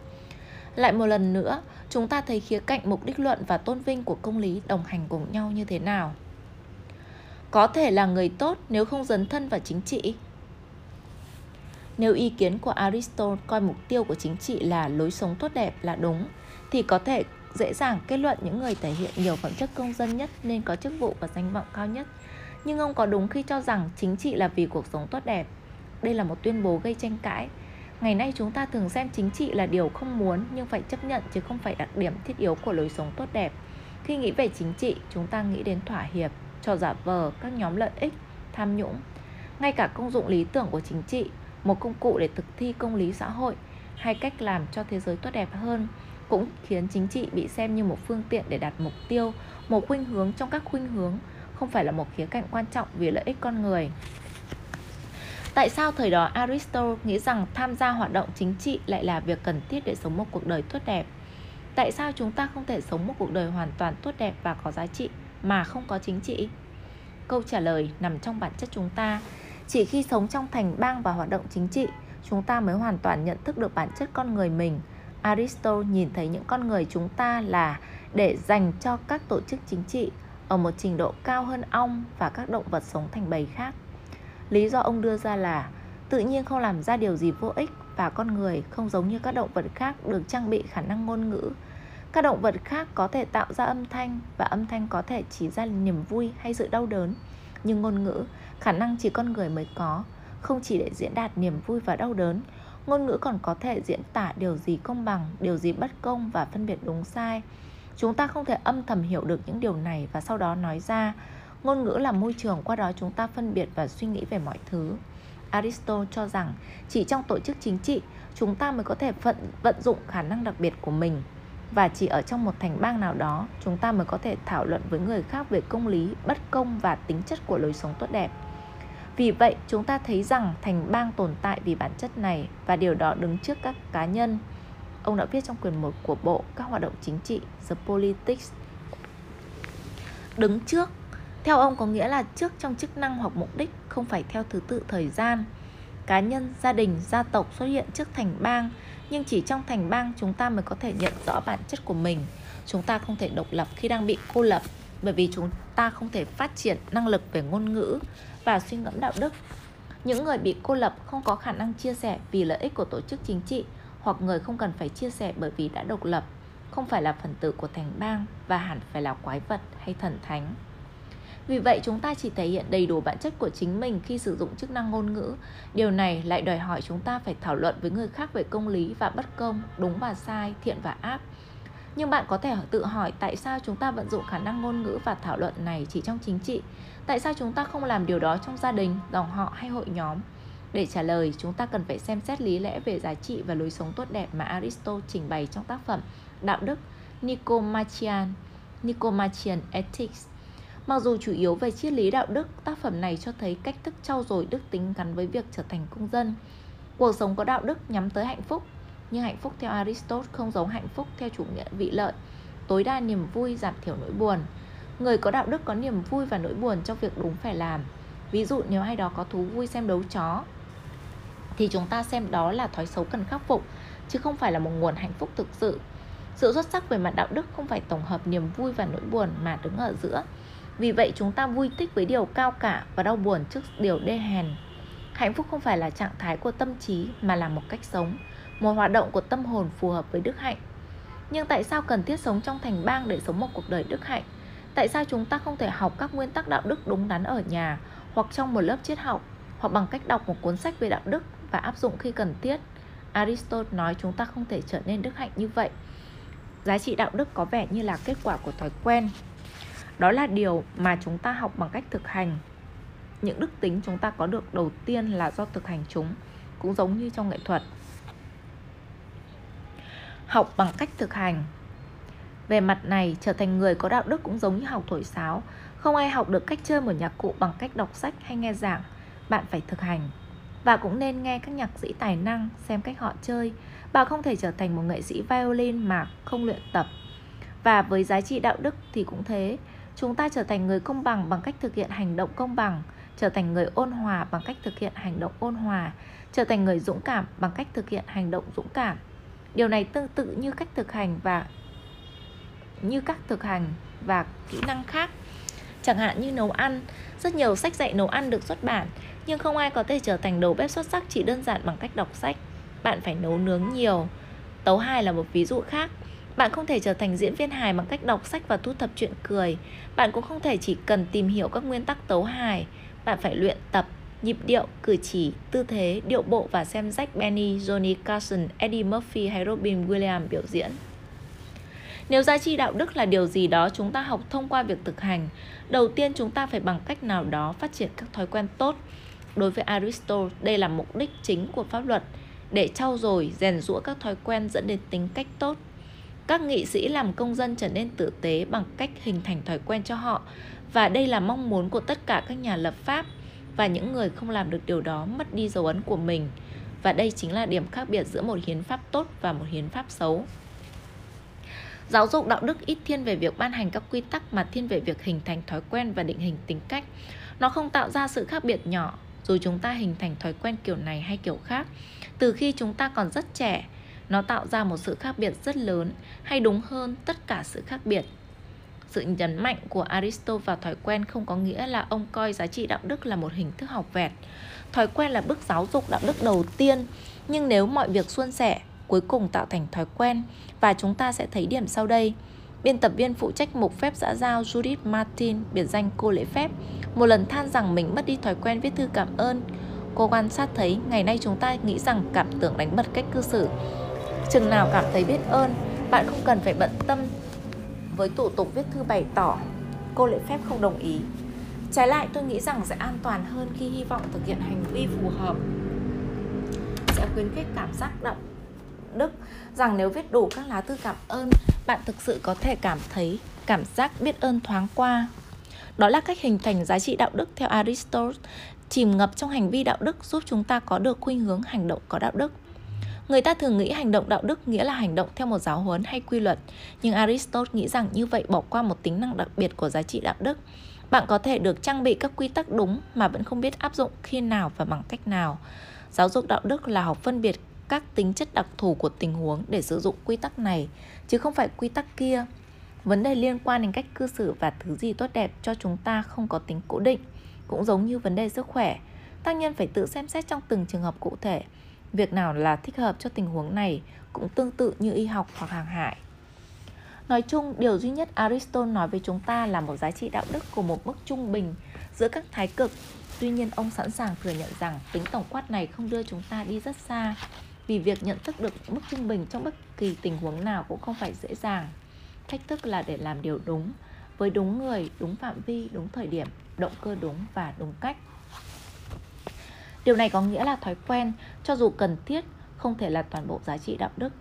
Lại một lần nữa, chúng ta thấy khía cạnh mục đích luận và tôn vinh của công lý đồng hành cùng nhau như thế nào. Có thể là người tốt nếu không dấn thân vào chính trị. Nếu ý kiến của Aristotle coi mục tiêu của chính trị là lối sống tốt đẹp là đúng, thì có thể dễ dàng kết luận những người thể hiện nhiều phẩm chất công dân nhất nên có chức vụ và danh vọng cao nhất nhưng ông có đúng khi cho rằng chính trị là vì cuộc sống tốt đẹp. Đây là một tuyên bố gây tranh cãi. Ngày nay chúng ta thường xem chính trị là điều không muốn nhưng phải chấp nhận chứ không phải đặc điểm thiết yếu của lối sống tốt đẹp. Khi nghĩ về chính trị, chúng ta nghĩ đến thỏa hiệp, trò giả vờ, các nhóm lợi ích, tham nhũng. Ngay cả công dụng lý tưởng của chính trị, một công cụ để thực thi công lý xã hội hay cách làm cho thế giới tốt đẹp hơn cũng khiến chính trị bị xem như một phương tiện để đạt mục tiêu, một khuynh hướng trong các khuynh hướng không phải là một khía cạnh quan trọng vì lợi ích con người. Tại sao thời đó Aristotle nghĩ rằng tham gia hoạt động chính trị lại là việc cần thiết để sống một cuộc đời tốt đẹp? Tại sao chúng ta không thể sống một cuộc đời hoàn toàn tốt đẹp và có giá trị mà không có chính trị? Câu trả lời nằm trong bản chất chúng ta. Chỉ khi sống trong thành bang và hoạt động chính trị, chúng ta mới hoàn toàn nhận thức được bản chất con người mình. Aristotle nhìn thấy những con người chúng ta là để dành cho các tổ chức chính trị ở một trình độ cao hơn ong và các động vật sống thành bầy khác. Lý do ông đưa ra là tự nhiên không làm ra điều gì vô ích và con người không giống như các động vật khác được trang bị khả năng ngôn ngữ. Các động vật khác có thể tạo ra âm thanh và âm thanh có thể chỉ ra niềm vui hay sự đau đớn. Nhưng ngôn ngữ, khả năng chỉ con người mới có, không chỉ để diễn đạt niềm vui và đau đớn, ngôn ngữ còn có thể diễn tả điều gì công bằng, điều gì bất công và phân biệt đúng sai Chúng ta không thể âm thầm hiểu được những điều này và sau đó nói ra. Ngôn ngữ là môi trường qua đó chúng ta phân biệt và suy nghĩ về mọi thứ. Aristotle cho rằng chỉ trong tổ chức chính trị chúng ta mới có thể vận, vận dụng khả năng đặc biệt của mình và chỉ ở trong một thành bang nào đó chúng ta mới có thể thảo luận với người khác về công lý, bất công và tính chất của lối sống tốt đẹp. Vì vậy, chúng ta thấy rằng thành bang tồn tại vì bản chất này và điều đó đứng trước các cá nhân Ông đã viết trong quyển 1 của bộ các hoạt động chính trị The Politics. Đứng trước Theo ông có nghĩa là trước trong chức năng hoặc mục đích Không phải theo thứ tự thời gian. Cá nhân, gia đình, gia tộc xuất hiện trước thành bang Nhưng chỉ trong thành bang chúng ta mới có thể nhận rõ bản chất của mình. Chúng ta không thể độc lập khi đang bị cô lập bởi vì chúng ta không thể phát triển năng lực về ngôn ngữ và suy ngẫm đạo đức. Những người bị cô lập không có khả năng chia sẻ vì lợi ích của tổ chức chính trị hoặc người không cần phải chia sẻ bởi vì đã độc lập, không phải là phần tử của thành bang và hẳn phải là quái vật hay thần thánh. Vì vậy chúng ta chỉ thể hiện đầy đủ bản chất của chính mình khi sử dụng chức năng ngôn ngữ. Điều này lại đòi hỏi chúng ta phải thảo luận với người khác về công lý và bất công, đúng và sai, thiện và ác. Nhưng bạn có thể tự hỏi tại sao chúng ta vận dụng khả năng ngôn ngữ và thảo luận này chỉ trong chính trị? Tại sao chúng ta không làm điều đó trong gia đình, dòng họ hay hội nhóm? Để trả lời, chúng ta cần phải xem xét lý lẽ về giá trị và lối sống tốt đẹp mà Aristotle trình bày trong tác phẩm Đạo đức Nicomachean, Nicomachean Ethics. Mặc dù chủ yếu về triết lý đạo đức, tác phẩm này cho thấy cách thức trau dồi đức tính gắn với việc trở thành công dân. Cuộc sống có đạo đức nhắm tới hạnh phúc, nhưng hạnh phúc theo Aristotle không giống hạnh phúc theo chủ nghĩa vị lợi, tối đa niềm vui giảm thiểu nỗi buồn. Người có đạo đức có niềm vui và nỗi buồn trong việc đúng phải làm. Ví dụ nếu ai đó có thú vui xem đấu chó thì chúng ta xem đó là thói xấu cần khắc phục chứ không phải là một nguồn hạnh phúc thực sự. Sự xuất sắc về mặt đạo đức không phải tổng hợp niềm vui và nỗi buồn mà đứng ở giữa. Vì vậy chúng ta vui thích với điều cao cả và đau buồn trước điều đê hèn. Hạnh phúc không phải là trạng thái của tâm trí mà là một cách sống, một hoạt động của tâm hồn phù hợp với đức hạnh. Nhưng tại sao cần thiết sống trong thành bang để sống một cuộc đời đức hạnh? Tại sao chúng ta không thể học các nguyên tắc đạo đức đúng đắn ở nhà hoặc trong một lớp triết học hoặc bằng cách đọc một cuốn sách về đạo đức và áp dụng khi cần thiết? Aristotle nói chúng ta không thể trở nên đức hạnh như vậy. Giá trị đạo đức có vẻ như là kết quả của thói quen. Đó là điều mà chúng ta học bằng cách thực hành. Những đức tính chúng ta có được đầu tiên là do thực hành chúng, cũng giống như trong nghệ thuật học bằng cách thực hành về mặt này trở thành người có đạo đức cũng giống như học thổi sáo không ai học được cách chơi một nhạc cụ bằng cách đọc sách hay nghe giảng bạn phải thực hành và cũng nên nghe các nhạc sĩ tài năng xem cách họ chơi. Bạn không thể trở thành một nghệ sĩ violin mà không luyện tập. Và với giá trị đạo đức thì cũng thế. Chúng ta trở thành người công bằng bằng cách thực hiện hành động công bằng trở thành người ôn hòa bằng cách thực hiện hành động ôn hòa trở thành người dũng cảm bằng cách thực hiện hành động dũng cảm. Điều này tương tự như cách thực hành và như các thực hành và kỹ năng khác. Chẳng hạn như nấu ăn, rất nhiều sách dạy nấu ăn được xuất bản, nhưng không ai có thể trở thành đầu bếp xuất sắc chỉ đơn giản bằng cách đọc sách. Bạn phải nấu nướng nhiều. Tấu hài là một ví dụ khác. Bạn không thể trở thành diễn viên hài bằng cách đọc sách và thu thập chuyện cười. Bạn cũng không thể chỉ cần tìm hiểu các nguyên tắc tấu hài. Bạn phải luyện tập nhịp điệu, cử chỉ, tư thế, điệu bộ và xem Jack Benny, Johnny Carson, Eddie Murphy hay Robin Williams biểu diễn. Nếu giá trị đạo đức là điều gì đó chúng ta học thông qua việc thực hành, đầu tiên chúng ta phải bằng cách nào đó phát triển các thói quen tốt. Đối với Aristotle, đây là mục đích chính của pháp luật, để trau dồi, rèn rũa các thói quen dẫn đến tính cách tốt. Các nghị sĩ làm công dân trở nên tử tế bằng cách hình thành thói quen cho họ, và đây là mong muốn của tất cả các nhà lập pháp – và những người không làm được điều đó mất đi dấu ấn của mình. Và đây chính là điểm khác biệt giữa một hiến pháp tốt và một hiến pháp xấu. Giáo dục đạo đức ít thiên về việc ban hành các quy tắc mà thiên về việc hình thành thói quen và định hình tính cách. Nó không tạo ra sự khác biệt nhỏ dù chúng ta hình thành thói quen kiểu này hay kiểu khác. Từ khi chúng ta còn rất trẻ, nó tạo ra một sự khác biệt rất lớn, hay đúng hơn, tất cả sự khác biệt sự nhấn mạnh của Aristotle vào thói quen không có nghĩa là ông coi giá trị đạo đức là một hình thức học vẹt. Thói quen là bước giáo dục đạo đức đầu tiên, nhưng nếu mọi việc suôn sẻ, cuối cùng tạo thành thói quen và chúng ta sẽ thấy điểm sau đây. Biên tập viên phụ trách mục phép xã giao Judith Martin, biệt danh cô lễ phép, một lần than rằng mình mất đi thói quen viết thư cảm ơn. Cô quan sát thấy ngày nay chúng ta nghĩ rằng cảm tưởng đánh bật cách cư xử. Chừng nào cảm thấy biết ơn, bạn không cần phải bận tâm với thủ tục viết thư bày tỏ cô lễ phép không đồng ý trái lại tôi nghĩ rằng sẽ an toàn hơn khi hy vọng thực hiện hành vi phù hợp sẽ khuyến khích cảm giác động đức rằng nếu viết đủ các lá thư cảm ơn bạn thực sự có thể cảm thấy cảm giác biết ơn thoáng qua đó là cách hình thành giá trị đạo đức theo Aristotle chìm ngập trong hành vi đạo đức giúp chúng ta có được khuynh hướng hành động có đạo đức Người ta thường nghĩ hành động đạo đức nghĩa là hành động theo một giáo huấn hay quy luật, nhưng Aristotle nghĩ rằng như vậy bỏ qua một tính năng đặc biệt của giá trị đạo đức. Bạn có thể được trang bị các quy tắc đúng mà vẫn không biết áp dụng khi nào và bằng cách nào. Giáo dục đạo đức là học phân biệt các tính chất đặc thù của tình huống để sử dụng quy tắc này, chứ không phải quy tắc kia. Vấn đề liên quan đến cách cư xử và thứ gì tốt đẹp cho chúng ta không có tính cố định, cũng giống như vấn đề sức khỏe. Tác nhân phải tự xem xét trong từng trường hợp cụ thể. Việc nào là thích hợp cho tình huống này cũng tương tự như y học hoặc hàng hải. Nói chung, điều duy nhất Aristotle nói với chúng ta là một giá trị đạo đức của một mức trung bình giữa các thái cực. Tuy nhiên, ông sẵn sàng thừa nhận rằng tính tổng quát này không đưa chúng ta đi rất xa, vì việc nhận thức được mức trung bình trong bất kỳ tình huống nào cũng không phải dễ dàng. Thách thức là để làm điều đúng, với đúng người, đúng phạm vi, đúng thời điểm, động cơ đúng và đúng cách. Điều này có nghĩa là thói quen, cho dù cần thiết, không thể là toàn bộ giá trị đạo đức.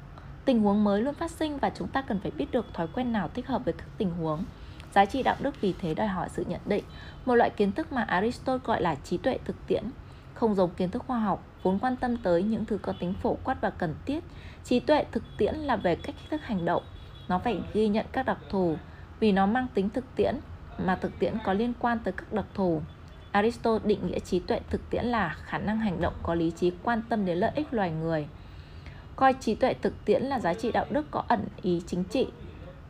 Tình huống mới luôn phát sinh và chúng ta cần phải biết được thói quen nào thích hợp với các tình huống. Giá trị đạo đức vì thế đòi hỏi sự nhận định, một loại kiến thức mà Aristotle gọi là trí tuệ thực tiễn. Không giống kiến thức khoa học, vốn quan tâm tới những thứ có tính phổ quát và cần thiết, trí tuệ thực tiễn là về cách thức hành động. Nó phải ghi nhận các đặc thù, vì nó mang tính thực tiễn, mà thực tiễn có liên quan tới các đặc thù. Aristotle định nghĩa trí tuệ thực tiễn là khả năng hành động có lý trí quan tâm đến lợi ích loài người. Coi trí tuệ thực tiễn là giá trị đạo đức có ẩn ý chính trị.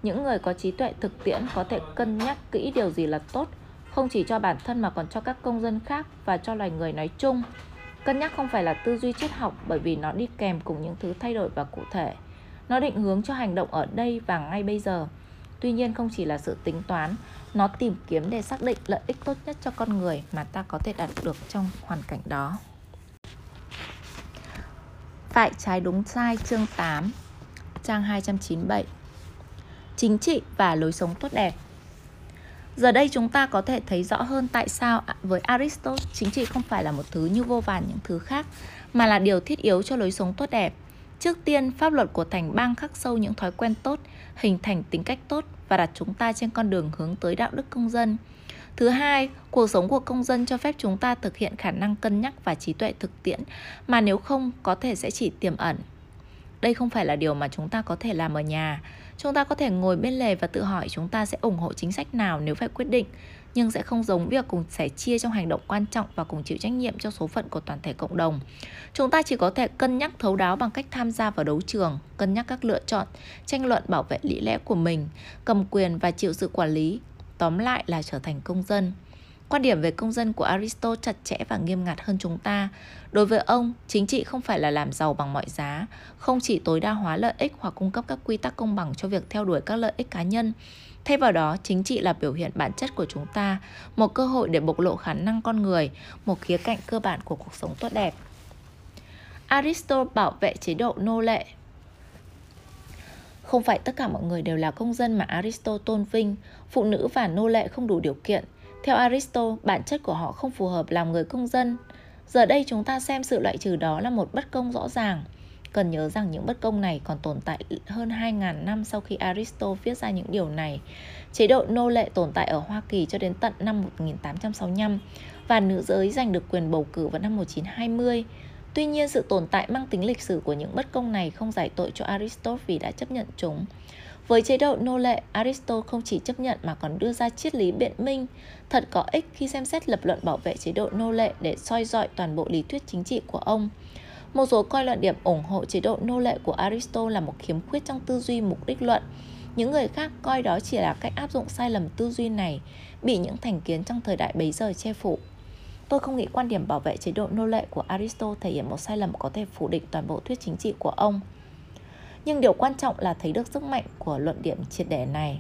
Những người có trí tuệ thực tiễn có thể cân nhắc kỹ điều gì là tốt, không chỉ cho bản thân mà còn cho các công dân khác và cho loài người nói chung. Cân nhắc không phải là tư duy triết học bởi vì nó đi kèm cùng những thứ thay đổi và cụ thể. Nó định hướng cho hành động ở đây và ngay bây giờ. Tuy nhiên không chỉ là sự tính toán, nó tìm kiếm để xác định lợi ích tốt nhất cho con người mà ta có thể đạt được trong hoàn cảnh đó. Phải trái đúng sai, chương 8 Trang 297 Chính trị và lối sống tốt đẹp Giờ đây chúng ta có thể thấy rõ hơn tại sao à, với Aristotle chính trị không phải là một thứ như vô vàn những thứ khác mà là điều thiết yếu cho lối sống tốt đẹp. Trước tiên, pháp luật của thành bang khắc sâu những thói quen tốt, hình thành tính cách tốt và đặt chúng ta trên con đường hướng tới đạo đức công dân. Thứ hai, cuộc sống của công dân cho phép chúng ta thực hiện khả năng cân nhắc và trí tuệ thực tiễn mà nếu không có thể sẽ chỉ tiềm ẩn. Đây không phải là điều mà chúng ta có thể làm ở nhà. Chúng ta có thể ngồi bên lề và tự hỏi chúng ta sẽ ủng hộ chính sách nào nếu phải quyết định, nhưng sẽ không giống việc cùng sẻ chia trong hành động quan trọng và cùng chịu trách nhiệm cho số phận của toàn thể cộng đồng. Chúng ta chỉ có thể cân nhắc thấu đáo bằng cách tham gia vào đấu trường, cân nhắc các lựa chọn, tranh luận bảo vệ lý lẽ của mình, cầm quyền và chịu sự quản lý, tóm lại là trở thành công dân. Quan điểm về công dân của Aristotle chặt chẽ và nghiêm ngặt hơn chúng ta. Đối với ông, chính trị không phải là làm giàu bằng mọi giá, không chỉ tối đa hóa lợi ích hoặc cung cấp các quy tắc công bằng cho việc theo đuổi các lợi ích cá nhân. Thay vào đó, chính trị là biểu hiện bản chất của chúng ta, một cơ hội để bộc lộ khả năng con người, một khía cạnh cơ bản của cuộc sống tốt đẹp. Aristotle bảo vệ chế độ nô lệ không phải tất cả mọi người đều là công dân mà Aristotle tôn vinh, phụ nữ và nô lệ không đủ điều kiện. Theo Aristotle, bản chất của họ không phù hợp làm người công dân. Giờ đây chúng ta xem sự loại trừ đó là một bất công rõ ràng. Cần nhớ rằng những bất công này còn tồn tại hơn 2.000 năm sau khi Aristotle viết ra những điều này. Chế độ nô lệ tồn tại ở Hoa Kỳ cho đến tận năm 1865 và nữ giới giành được quyền bầu cử vào năm 1920. Tuy nhiên, sự tồn tại mang tính lịch sử của những bất công này không giải tội cho Aristotle vì đã chấp nhận chúng. Với chế độ nô lệ, Aristotle không chỉ chấp nhận mà còn đưa ra triết lý biện minh, thật có ích khi xem xét lập luận bảo vệ chế độ nô lệ để soi dọi toàn bộ lý thuyết chính trị của ông. Một số coi luận điểm ủng hộ chế độ nô lệ của Aristotle là một khiếm khuyết trong tư duy mục đích luận. Những người khác coi đó chỉ là cách áp dụng sai lầm tư duy này, bị những thành kiến trong thời đại bấy giờ che phủ. Tôi không nghĩ quan điểm bảo vệ chế độ nô lệ của Aristotle thể hiện một sai lầm có thể phủ định toàn bộ thuyết chính trị của ông. Nhưng điều quan trọng là thấy được sức mạnh của luận điểm triệt để này.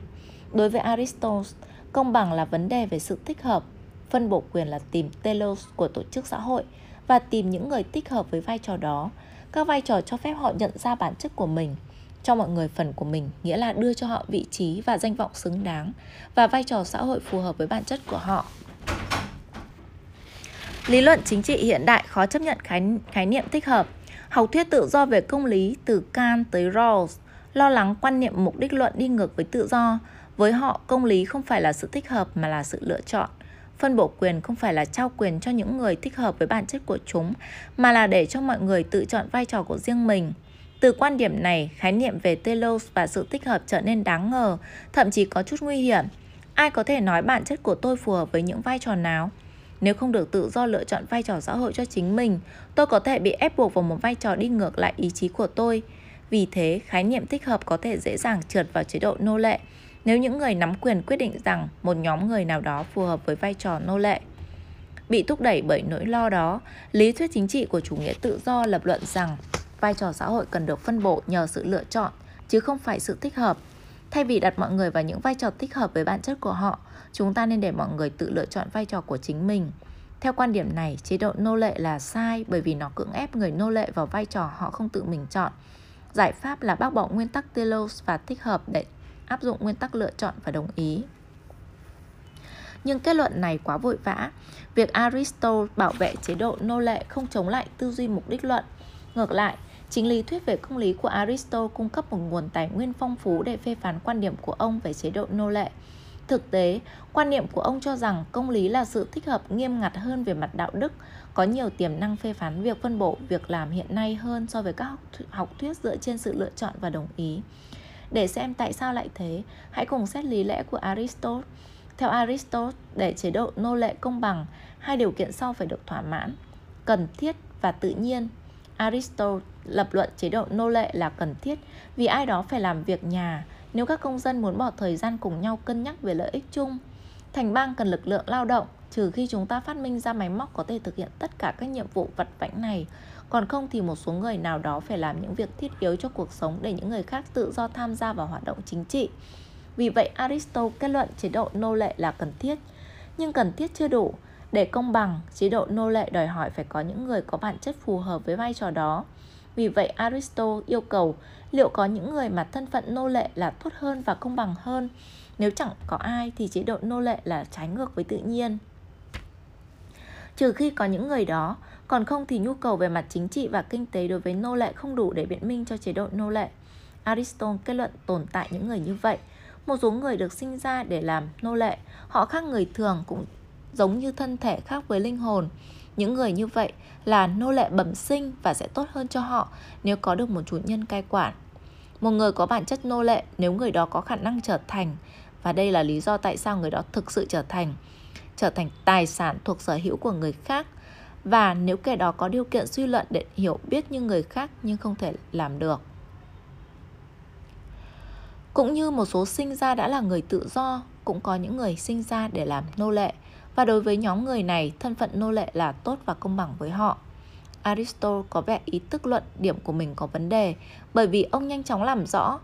Đối với Aristotle, công bằng là vấn đề về sự thích hợp, phân bổ quyền là tìm telos của tổ chức xã hội và tìm những người thích hợp với vai trò đó. Các vai trò cho phép họ nhận ra bản chất của mình, cho mọi người phần của mình, nghĩa là đưa cho họ vị trí và danh vọng xứng đáng và vai trò xã hội phù hợp với bản chất của họ. Lý luận chính trị hiện đại khó chấp nhận khái, khái niệm thích hợp. Học thuyết tự do về công lý từ Kant tới Rawls lo lắng quan niệm mục đích luận đi ngược với tự do. Với họ, công lý không phải là sự thích hợp mà là sự lựa chọn. Phân bổ quyền không phải là trao quyền cho những người thích hợp với bản chất của chúng, mà là để cho mọi người tự chọn vai trò của riêng mình. Từ quan điểm này, khái niệm về telos và sự thích hợp trở nên đáng ngờ, thậm chí có chút nguy hiểm. Ai có thể nói bản chất của tôi phù hợp với những vai trò nào? Nếu không được tự do lựa chọn vai trò xã hội cho chính mình, tôi có thể bị ép buộc vào một vai trò đi ngược lại ý chí của tôi. Vì thế, khái niệm thích hợp có thể dễ dàng trượt vào chế độ nô lệ nếu những người nắm quyền quyết định rằng một nhóm người nào đó phù hợp với vai trò nô lệ. Bị thúc đẩy bởi nỗi lo đó, lý thuyết chính trị của chủ nghĩa tự do lập luận rằng vai trò xã hội cần được phân bổ nhờ sự lựa chọn chứ không phải sự thích hợp. Thay vì đặt mọi người vào những vai trò thích hợp với bản chất của họ, chúng ta nên để mọi người tự lựa chọn vai trò của chính mình. Theo quan điểm này, chế độ nô lệ là sai bởi vì nó cưỡng ép người nô lệ vào vai trò họ không tự mình chọn. Giải pháp là bác bỏ nguyên tắc telos và thích hợp để áp dụng nguyên tắc lựa chọn và đồng ý. Nhưng kết luận này quá vội vã. Việc Aristotle bảo vệ chế độ nô lệ không chống lại tư duy mục đích luận. Ngược lại, chính lý thuyết về công lý của Aristotle cung cấp một nguồn tài nguyên phong phú để phê phán quan điểm của ông về chế độ nô lệ. Thực tế, quan niệm của ông cho rằng công lý là sự thích hợp nghiêm ngặt hơn về mặt đạo đức, có nhiều tiềm năng phê phán việc phân bổ việc làm hiện nay hơn so với các học thuyết dựa trên sự lựa chọn và đồng ý. Để xem tại sao lại thế, hãy cùng xét lý lẽ của Aristotle. Theo Aristotle, để chế độ nô lệ công bằng, hai điều kiện sau phải được thỏa mãn, cần thiết và tự nhiên. Aristotle lập luận chế độ nô lệ là cần thiết vì ai đó phải làm việc nhà nếu các công dân muốn bỏ thời gian cùng nhau cân nhắc về lợi ích chung. Thành bang cần lực lượng lao động trừ khi chúng ta phát minh ra máy móc có thể thực hiện tất cả các nhiệm vụ vặt vãnh này còn không thì một số người nào đó phải làm những việc thiết yếu cho cuộc sống để những người khác tự do tham gia vào hoạt động chính trị. Vì vậy Aristotle kết luận chế độ nô lệ là cần thiết, nhưng cần thiết chưa đủ. Để công bằng, chế độ nô lệ đòi hỏi phải có những người có bản chất phù hợp với vai trò đó. Vì vậy Aristotle yêu cầu liệu có những người mà thân phận nô lệ là tốt hơn và công bằng hơn. Nếu chẳng có ai thì chế độ nô lệ là trái ngược với tự nhiên. Trừ khi có những người đó, còn không thì nhu cầu về mặt chính trị và kinh tế đối với nô lệ không đủ để biện minh cho chế độ nô lệ. Aristotle kết luận tồn tại những người như vậy. Một số người được sinh ra để làm nô lệ, họ khác người thường cũng giống như thân thể khác với linh hồn. Những người như vậy là nô lệ bẩm sinh và sẽ tốt hơn cho họ nếu có được một chủ nhân cai quản. Một người có bản chất nô lệ nếu người đó có khả năng trở thành và đây là lý do tại sao người đó thực sự trở thành trở thành tài sản thuộc sở hữu của người khác và nếu kẻ đó có điều kiện suy luận để hiểu biết như người khác nhưng không thể làm được. Cũng như một số sinh ra đã là người tự do, cũng có những người sinh ra để làm nô lệ và đối với nhóm người này, thân phận nô lệ là tốt và công bằng với họ. Aristotle có vẻ ý thức luận điểm của mình có vấn đề bởi vì ông nhanh chóng làm rõ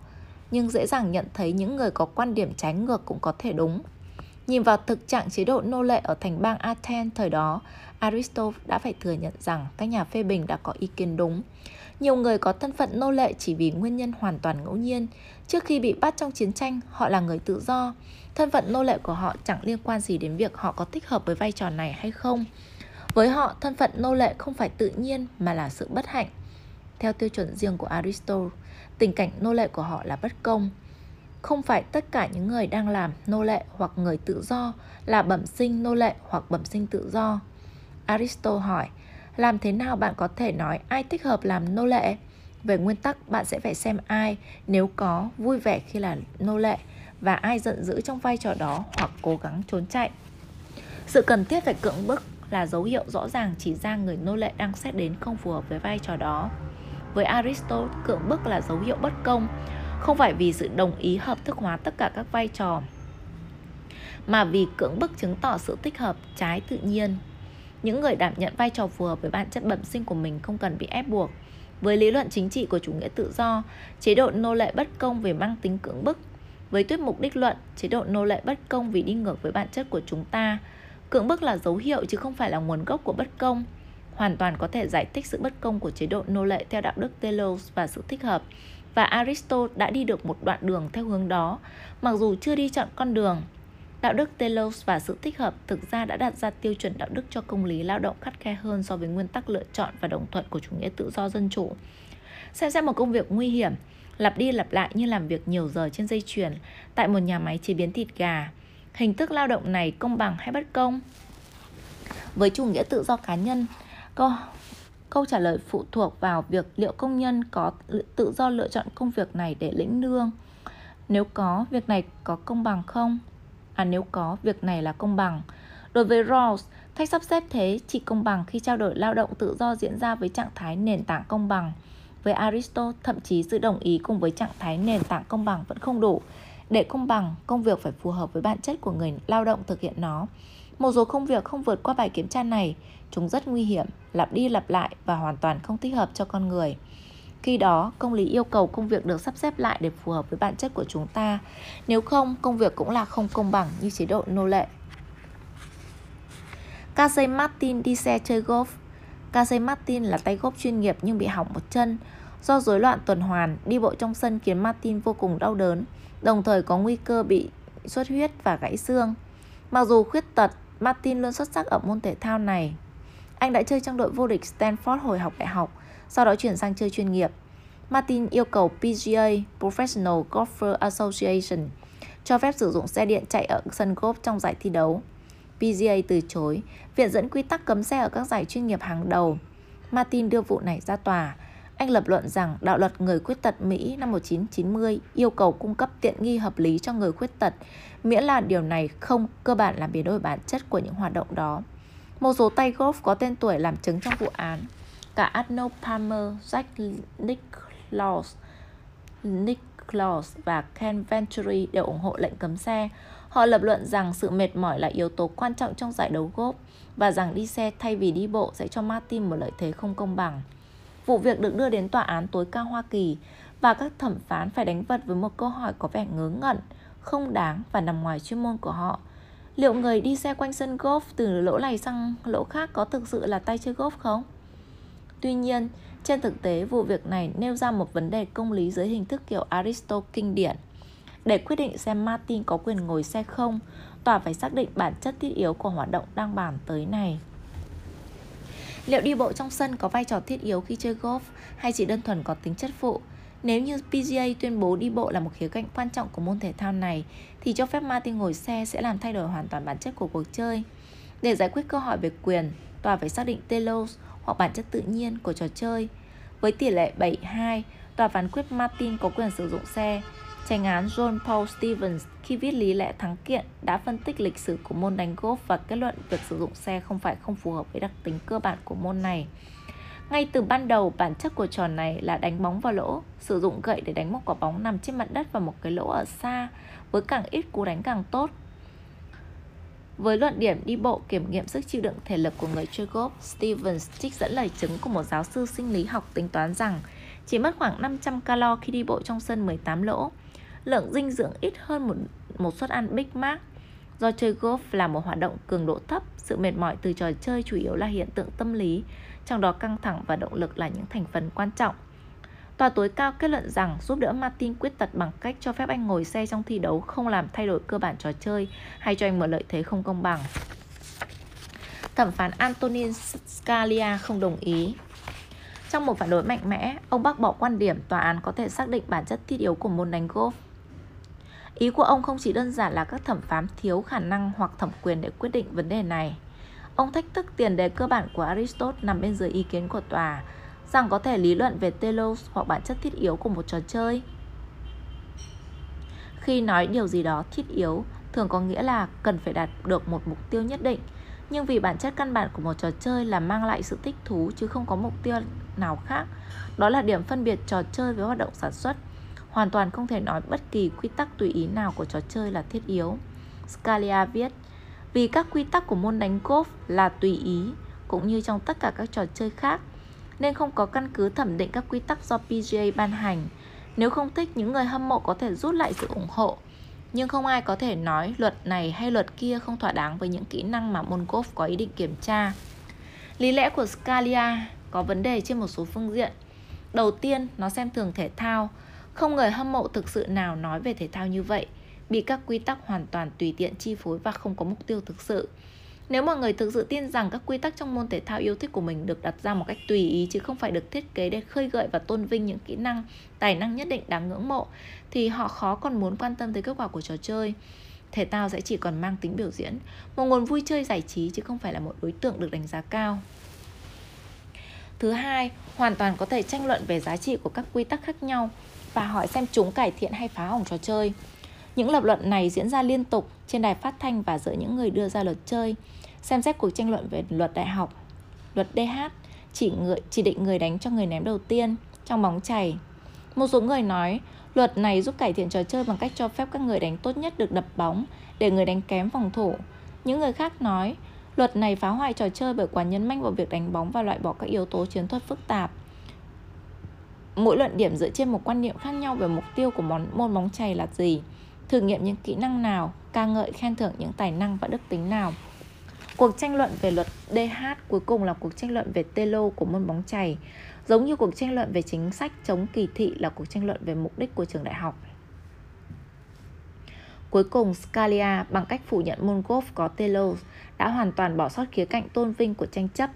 nhưng dễ dàng nhận thấy những người có quan điểm trái ngược cũng có thể đúng. Nhìn vào thực trạng chế độ nô lệ ở thành bang Athens thời đó, Aristotle đã phải thừa nhận rằng các nhà phê bình đã có ý kiến đúng. Nhiều người có thân phận nô lệ chỉ vì nguyên nhân hoàn toàn ngẫu nhiên. Trước khi bị bắt trong chiến tranh, họ là người tự do. Thân phận nô lệ của họ chẳng liên quan gì đến việc họ có thích hợp với vai trò này hay không. Với họ, thân phận nô lệ không phải tự nhiên mà là sự bất hạnh. Theo tiêu chuẩn riêng của Aristotle, tình cảnh nô lệ của họ là bất công. Không phải tất cả những người đang làm nô lệ hoặc người tự do là bẩm sinh nô lệ hoặc bẩm sinh tự do. Aristotle hỏi, làm thế nào bạn có thể nói ai thích hợp làm nô lệ? Về nguyên tắc, bạn sẽ phải xem ai nếu có vui vẻ khi là nô lệ và ai giận dữ trong vai trò đó hoặc cố gắng trốn chạy. Sự cần thiết phải cưỡng bức là dấu hiệu rõ ràng chỉ ra người nô lệ đang xét đến không phù hợp với vai trò đó. Với Aristotle, cưỡng bức là dấu hiệu bất công, không phải vì sự đồng ý hợp thức hóa tất cả các vai trò, mà vì cưỡng bức chứng tỏ sự tích hợp trái tự nhiên. Những người đảm nhận vai trò phù hợp với bản chất bẩm sinh của mình không cần bị ép buộc. Với lý luận chính trị của chủ nghĩa tự do, chế độ nô lệ bất công về mang tính cưỡng bức. Với tuyết mục đích luận, chế độ nô lệ bất công vì đi ngược với bản chất của chúng ta. Cưỡng bức là dấu hiệu chứ không phải là nguồn gốc của bất công. Hoàn toàn có thể giải thích sự bất công của chế độ nô lệ theo đạo đức Telos và sự thích hợp. Và Aristotle đã đi được một đoạn đường theo hướng đó, mặc dù chưa đi chọn con đường Đạo đức Telos và sự thích hợp thực ra đã đặt ra tiêu chuẩn đạo đức cho công lý lao động khắt khe hơn so với nguyên tắc lựa chọn và đồng thuận của chủ nghĩa tự do dân chủ. Xem xét một công việc nguy hiểm, lặp đi lặp lại như làm việc nhiều giờ trên dây chuyền tại một nhà máy chế biến thịt gà. Hình thức lao động này công bằng hay bất công? Với chủ nghĩa tự do cá nhân, câu câu trả lời phụ thuộc vào việc liệu công nhân có tự do lựa chọn công việc này để lĩnh lương. Nếu có, việc này có công bằng không? à nếu có, việc này là công bằng. Đối với Rawls, cách sắp xếp thế chỉ công bằng khi trao đổi lao động tự do diễn ra với trạng thái nền tảng công bằng. Với Aristotle, thậm chí sự đồng ý cùng với trạng thái nền tảng công bằng vẫn không đủ. Để công bằng, công việc phải phù hợp với bản chất của người lao động thực hiện nó. Một số công việc không vượt qua bài kiểm tra này, chúng rất nguy hiểm, lặp đi lặp lại và hoàn toàn không thích hợp cho con người. Khi đó, công lý yêu cầu công việc được sắp xếp lại để phù hợp với bản chất của chúng ta. Nếu không, công việc cũng là không công bằng như chế độ nô lệ. Casey Martin đi xe chơi golf. Casey Martin là tay golf chuyên nghiệp nhưng bị hỏng một chân. Do rối loạn tuần hoàn, đi bộ trong sân khiến Martin vô cùng đau đớn, đồng thời có nguy cơ bị xuất huyết và gãy xương. Mặc dù khuyết tật, Martin luôn xuất sắc ở môn thể thao này. Anh đã chơi trong đội vô địch Stanford hồi học đại học, sau đó chuyển sang chơi chuyên nghiệp. Martin yêu cầu PGA Professional Golfer Association cho phép sử dụng xe điện chạy ở sân golf trong giải thi đấu. PGA từ chối, viện dẫn quy tắc cấm xe ở các giải chuyên nghiệp hàng đầu. Martin đưa vụ này ra tòa. Anh lập luận rằng đạo luật người khuyết tật Mỹ năm 1990 yêu cầu cung cấp tiện nghi hợp lý cho người khuyết tật, miễn là điều này không cơ bản làm biến đổi bản chất của những hoạt động đó. Một số tay golf có tên tuổi làm chứng trong vụ án. Cả Arnold Palmer, Jack Nicklaus, Nicklaus và Ken Venturi đều ủng hộ lệnh cấm xe. Họ lập luận rằng sự mệt mỏi là yếu tố quan trọng trong giải đấu golf và rằng đi xe thay vì đi bộ sẽ cho Martin một lợi thế không công bằng. Vụ việc được đưa đến tòa án tối cao Hoa Kỳ và các thẩm phán phải đánh vật với một câu hỏi có vẻ ngớ ngẩn, không đáng và nằm ngoài chuyên môn của họ. Liệu người đi xe quanh sân golf từ lỗ này sang lỗ khác có thực sự là tay chơi golf không? Tuy nhiên, trên thực tế, vụ việc này nêu ra một vấn đề công lý dưới hình thức kiểu Aristotle kinh điển. Để quyết định xem Martin có quyền ngồi xe không, tòa phải xác định bản chất thiết yếu của hoạt động đang bàn tới này. Liệu đi bộ trong sân có vai trò thiết yếu khi chơi golf hay chỉ đơn thuần có tính chất phụ? Nếu như PGA tuyên bố đi bộ là một khía cạnh quan trọng của môn thể thao này, thì cho phép Martin ngồi xe sẽ làm thay đổi hoàn toàn bản chất của cuộc chơi. Để giải quyết câu hỏi về quyền, tòa phải xác định telos hoặc bản chất tự nhiên của trò chơi. Với tỷ lệ 7-2, tòa phán quyết Martin có quyền sử dụng xe. Tranh án John Paul Stevens khi viết lý lẽ thắng kiện đã phân tích lịch sử của môn đánh golf và kết luận việc sử dụng xe không phải không phù hợp với đặc tính cơ bản của môn này. Ngay từ ban đầu, bản chất của trò này là đánh bóng vào lỗ, sử dụng gậy để đánh một quả bóng nằm trên mặt đất vào một cái lỗ ở xa, với càng ít cú đánh càng tốt. Với luận điểm đi bộ kiểm nghiệm sức chịu đựng thể lực của người chơi golf, Stevens trích dẫn lời chứng của một giáo sư sinh lý học tính toán rằng chỉ mất khoảng 500 calo khi đi bộ trong sân 18 lỗ. Lượng dinh dưỡng ít hơn một, một suất ăn Big Mac. Do chơi golf là một hoạt động cường độ thấp, sự mệt mỏi từ trò chơi chủ yếu là hiện tượng tâm lý, trong đó căng thẳng và động lực là những thành phần quan trọng. Tòa tối cao kết luận rằng giúp đỡ Martin quyết tật bằng cách cho phép anh ngồi xe trong thi đấu không làm thay đổi cơ bản trò chơi hay cho anh một lợi thế không công bằng. Thẩm phán Antonin Scalia không đồng ý. Trong một phản đối mạnh mẽ, ông bác bỏ quan điểm tòa án có thể xác định bản chất thiết yếu của môn đánh golf. Ý của ông không chỉ đơn giản là các thẩm phán thiếu khả năng hoặc thẩm quyền để quyết định vấn đề này. Ông thách thức tiền đề cơ bản của Aristotle nằm bên dưới ý kiến của tòa rằng có thể lý luận về telos hoặc bản chất thiết yếu của một trò chơi. Khi nói điều gì đó thiết yếu, thường có nghĩa là cần phải đạt được một mục tiêu nhất định, nhưng vì bản chất căn bản của một trò chơi là mang lại sự thích thú chứ không có mục tiêu nào khác. Đó là điểm phân biệt trò chơi với hoạt động sản xuất. Hoàn toàn không thể nói bất kỳ quy tắc tùy ý nào của trò chơi là thiết yếu. Scalia viết, vì các quy tắc của môn đánh golf là tùy ý, cũng như trong tất cả các trò chơi khác, nên không có căn cứ thẩm định các quy tắc do PGA ban hành. Nếu không thích, những người hâm mộ có thể rút lại sự ủng hộ. Nhưng không ai có thể nói luật này hay luật kia không thỏa đáng với những kỹ năng mà môn golf có ý định kiểm tra. Lý lẽ của Scalia có vấn đề trên một số phương diện. Đầu tiên, nó xem thường thể thao. Không người hâm mộ thực sự nào nói về thể thao như vậy, bị các quy tắc hoàn toàn tùy tiện chi phối và không có mục tiêu thực sự. Nếu mọi người thực sự tin rằng các quy tắc trong môn thể thao yêu thích của mình được đặt ra một cách tùy ý chứ không phải được thiết kế để khơi gợi và tôn vinh những kỹ năng, tài năng nhất định đáng ngưỡng mộ thì họ khó còn muốn quan tâm tới kết quả của trò chơi. Thể thao sẽ chỉ còn mang tính biểu diễn, một nguồn vui chơi giải trí chứ không phải là một đối tượng được đánh giá cao. Thứ hai, hoàn toàn có thể tranh luận về giá trị của các quy tắc khác nhau và hỏi xem chúng cải thiện hay phá hỏng trò chơi. Những lập luận này diễn ra liên tục trên đài phát thanh và giữa những người đưa ra luật chơi. Xem xét cuộc tranh luận về luật đại học, luật DH chỉ người chỉ định người đánh cho người ném đầu tiên trong bóng chày. Một số người nói Luật này giúp cải thiện trò chơi bằng cách cho phép các người đánh tốt nhất được đập bóng để người đánh kém phòng thủ. Những người khác nói, luật này phá hoại trò chơi bởi quá nhấn mạnh vào việc đánh bóng và loại bỏ các yếu tố chiến thuật phức tạp. Mỗi luận điểm dựa trên một quan niệm khác nhau về mục tiêu của món môn bóng chày là gì, thử nghiệm những kỹ năng nào, ca ngợi khen thưởng những tài năng và đức tính nào. Cuộc tranh luận về luật DH cuối cùng là cuộc tranh luận về Telo của môn bóng chày, giống như cuộc tranh luận về chính sách chống kỳ thị là cuộc tranh luận về mục đích của trường đại học. Cuối cùng, Scalia bằng cách phủ nhận môn golf có Telo đã hoàn toàn bỏ sót khía cạnh tôn vinh của tranh chấp.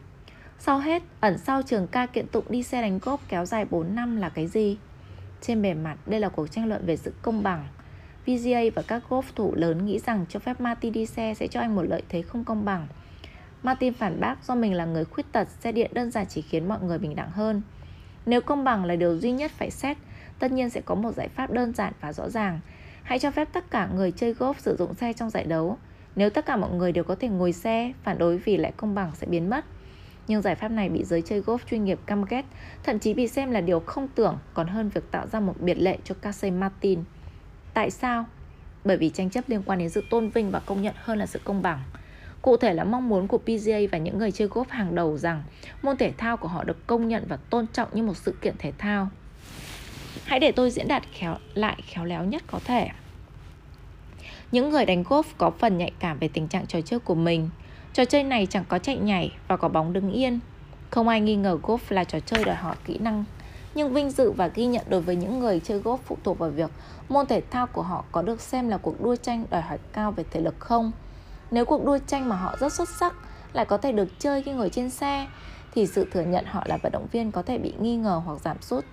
Sau hết, ẩn sau trường ca kiện tụng đi xe đánh golf kéo dài 4 năm là cái gì? Trên bề mặt, đây là cuộc tranh luận về sự công bằng. PGA và các golf thủ lớn nghĩ rằng cho phép Martin đi xe sẽ cho anh một lợi thế không công bằng. Martin phản bác do mình là người khuyết tật, xe điện đơn giản chỉ khiến mọi người bình đẳng hơn. Nếu công bằng là điều duy nhất phải xét, tất nhiên sẽ có một giải pháp đơn giản và rõ ràng. Hãy cho phép tất cả người chơi golf sử dụng xe trong giải đấu. Nếu tất cả mọi người đều có thể ngồi xe, phản đối vì lẽ công bằng sẽ biến mất. Nhưng giải pháp này bị giới chơi golf chuyên nghiệp căm ghét, thậm chí bị xem là điều không tưởng còn hơn việc tạo ra một biệt lệ cho Casey Martin. Tại sao? Bởi vì tranh chấp liên quan đến sự tôn vinh và công nhận hơn là sự công bằng. Cụ thể là mong muốn của PGA và những người chơi golf hàng đầu rằng môn thể thao của họ được công nhận và tôn trọng như một sự kiện thể thao. Hãy để tôi diễn đạt khéo, lại khéo léo nhất có thể. Những người đánh golf có phần nhạy cảm về tình trạng trò chơi của mình. Trò chơi này chẳng có chạy nhảy và có bóng đứng yên. Không ai nghi ngờ golf là trò chơi đòi hỏi kỹ năng nhưng vinh dự và ghi nhận đối với những người chơi golf phụ thuộc vào việc môn thể thao của họ có được xem là cuộc đua tranh đòi hỏi cao về thể lực không. Nếu cuộc đua tranh mà họ rất xuất sắc lại có thể được chơi khi ngồi trên xe thì sự thừa nhận họ là vận động viên có thể bị nghi ngờ hoặc giảm sút.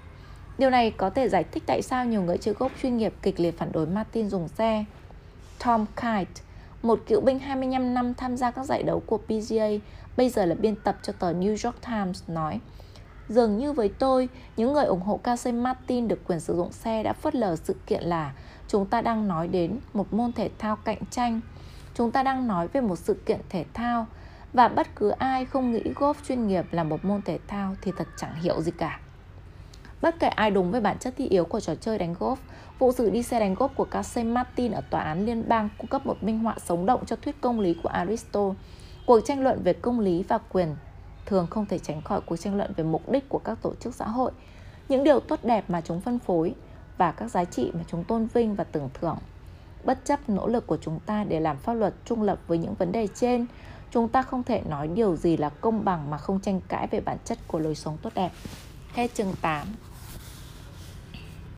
Điều này có thể giải thích tại sao nhiều người chơi golf chuyên nghiệp kịch liệt phản đối Martin dùng xe. Tom Kite, một cựu binh 25 năm tham gia các giải đấu của PGA, bây giờ là biên tập cho tờ New York Times, nói Dường như với tôi, những người ủng hộ Casey Martin được quyền sử dụng xe đã phớt lờ sự kiện là chúng ta đang nói đến một môn thể thao cạnh tranh. Chúng ta đang nói về một sự kiện thể thao và bất cứ ai không nghĩ golf chuyên nghiệp là một môn thể thao thì thật chẳng hiểu gì cả. Bất kể ai đúng với bản chất thi yếu của trò chơi đánh golf, vụ xử đi xe đánh golf của Casey Martin ở tòa án liên bang cung cấp một minh họa sống động cho thuyết công lý của Aristotle. Cuộc tranh luận về công lý và quyền thường không thể tránh khỏi cuộc tranh luận về mục đích của các tổ chức xã hội, những điều tốt đẹp mà chúng phân phối và các giá trị mà chúng tôn vinh và tưởng thưởng. Bất chấp nỗ lực của chúng ta để làm pháp luật trung lập với những vấn đề trên, chúng ta không thể nói điều gì là công bằng mà không tranh cãi về bản chất của lối sống tốt đẹp. Hết chương 8